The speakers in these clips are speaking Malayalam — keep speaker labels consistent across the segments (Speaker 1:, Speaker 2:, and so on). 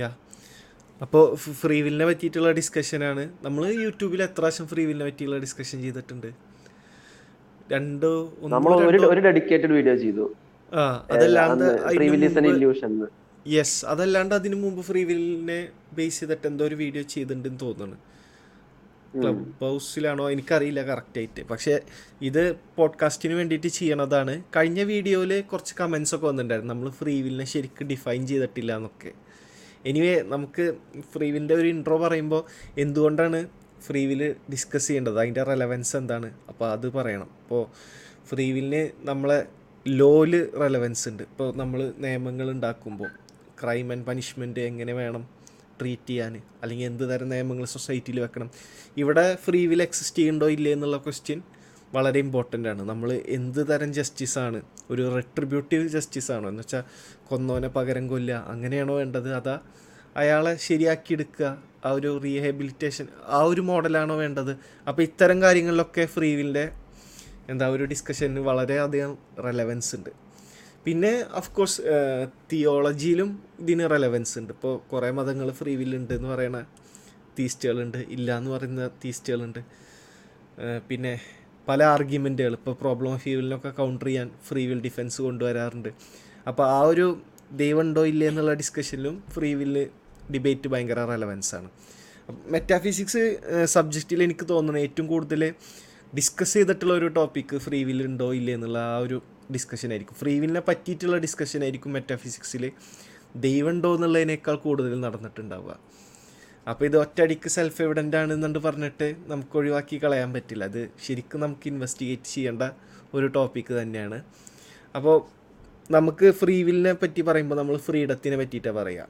Speaker 1: യാ അപ്പോൾ ഫ്രീ വില്ലിനെ പറ്റിയിട്ടുള്ള ഡിസ്കഷനാണ് നമ്മൾ യൂട്യൂബിൽ എത്ര പ്രാവശ്യം ഫ്രീ വില്ലിനെ പറ്റിയുള്ള ഡിസ്കഷൻ ചെയ്തിട്ടുണ്ട്? രണ്ടോ
Speaker 2: നമ്മൾ ഒരു ഡെഡിക്കേറ്റഡ് വീഡിയോ ചെയ്തു.
Speaker 1: ആ അതല്ലാണ്ട് യെസ് അതല്ലാണ്ട് അതിനു മുമ്പ് ഫ്രീ വില്ലിനെ ബേസ് ചെയ്തിട്ട് എന്തോ ഒരു വീഡിയോ ചെയ്തിട്ടുണ്ടെന്ന് തോന്നുന്നു. ക്ലബ് ഹൗസിലാണോ എനിക്കറിയില്ല കറക്റ്റായിട്ട്. പക്ഷേ ഇത് പോഡ്കാസ്റ്റിന് വേണ്ടിയിട്ട് ചെയ്യണതാണ്. കഴിഞ്ഞ വീഡിയോയിൽ കുറച്ച് കമൻസ് ഒക്കെ വന്നിട്ടുണ്ടായിരുന്നു. നമ്മൾ ഫ്രീ വില്ലിനെ ശരിക്കും ഡിഫൈൻ ചെയ്തിട്ടില്ല എന്നൊക്കെ എനിവേ നമുക്ക് ഫ്രീ വില്ലിന്റെ ഒരു ഇൻട്രോ പറയുമ്പോൾ എന്തുകൊണ്ടാണ് ഫ്രീ വില്ല് ഡിസ്കസ് ചെയ്യേണ്ടത്? അതിന്റെ റെലവൻസ് എന്താണ്? അപ്പോൾ അത് പറയണം. അപ്പോൾ ഫ്രീ വില്ലിന് നമ്മളെ ലോയിൽ റെലവൻസ് ഉണ്ട്. ഇപ്പോൾ നമ്മൾ നിയമങ്ങൾ ഉണ്ടാക്കുമ്പോൾ ക്രൈം ആൻഡ് പനിഷ്മെന്റ് എങ്ങനെ വേണം? ട്രീറ്റ് ചെയ്യാൻ അല്ലെങ്കിൽ എന്ത് തരം നിയമങ്ങൾ സൊസൈറ്റിയിൽ വെക്കണം. ഇവിടെ ഫ്രീ വിൽ എക്സിസ്റ്റ് ചെയ്യുന്നുണ്ടോ ഇല്ലേ എന്നുള്ള ക്വസ്റ്റ്യൻ വളരെ ഇമ്പോർട്ടന്റ് ആണ്. നമ്മൾ എന്ത് തരം ജസ്റ്റിസ് ആണ്? ഒരു റെട്രിബ്യൂട്ടീവ് ജസ്റ്റിസ് ആണോ? എന്ന് വെച്ചാൽ കൊന്നോനെ പകരം കൊല്ലുക അങ്ങനെയാണോ വേണ്ടത്? അതാ അയാളെ ശരിയാക്കി എടുക്കുക ആ ഒരു റീഹാബിലിറ്റേഷൻ ആ ഒരു മോഡലാണോ വേണ്ടത്? അപ്പോൾ ഇത്തരം കാര്യങ്ങളിലൊക്കെ ഫ്രീ വില്ലിന്റെ എന്താ ഒരു ഡിസ്കഷന് വളരെയധികം റെലവൻസ് ഉണ്ട്. പിന്നെ ഓഫ് കോഴ്സ് തിയോളജിയിലും ഇതിന് റെലവൻസ് ഉണ്ട്. ഇപ്പോൾ കുറേ മതങ്ങൾ ഫ്രീ വില്ലുണ്ട് എന്ന് പറയുന്ന തീസ്റ്റുകളുണ്ട് ഇല്ല എന്ന് പറയുന്ന തീസ്റ്റുകളുണ്ട് പിന്നെ പല ആർഗ്യുമെന്റുകൾ ഇപ്പോൾ പ്രോബ്ലം ഓഫ് ഈവിലിനൊക്കെ കൗണ്ടർ ചെയ്യാൻ ഫ്രീ വിൽ ഡിഫെൻസ് കൊണ്ടുവരാറുണ്ട്. അപ്പോൾ ആ ഒരു ദൈവം ഉണ്ടോ ഇല്ലേ എന്നുള്ള ഡിസ്കഷനിലും ഫ്രീ വില്ല് ഡിബേറ്റ് ഭയങ്കര റെലവൻസ് ആണ്. മെറ്റാഫിസിക്സ് സബ്ജക്റ്റിൽ എനിക്ക് തോന്നുന്നത് ഏറ്റവും കൂടുതൽ ഡിസ്കസ് ചെയ്തിട്ടുള്ള ഒരു ടോപ്പിക്ക് ഫ്രീ വിൽ ഉണ്ടോ ഇല്ലേ എന്നുള്ള ആ ഒരു ഡിസ്കഷൻ ആയിരിക്കും. ഫ്രീ വില്ലിനെ പറ്റിയിട്ടുള്ള ഡിസ്കഷൻ ആയിരിക്കും മെറ്റാഫിസിക്സിൽ ദൈവം ഉണ്ടോ എന്നുള്ളതിനേക്കാൾ കൂടുതൽ നടന്നിട്ടുണ്ടാവുക. അപ്പോൾ ഇത് ഒറ്റയടിക്ക് സെൽഫ് എവിഡന്റ് ആണെന്നുണ്ട് പറഞ്ഞിട്ട് നമുക്ക് ഒഴിവാക്കി കളയാൻ പറ്റില്ല. അത് ശരിക്കും നമുക്ക് ഇൻവെസ്റ്റിഗേറ്റ് ചെയ്യേണ്ട ഒരു ടോപ്പിക്ക് തന്നെയാണ്. അപ്പോൾ നമുക്ക് ഫ്രീ വില്ലിനെ പറ്റി പറയുമ്പോൾ നമ്മൾ ഫ്രീഡത്തിനെ പറ്റിയിട്ടാണ് പറയുക.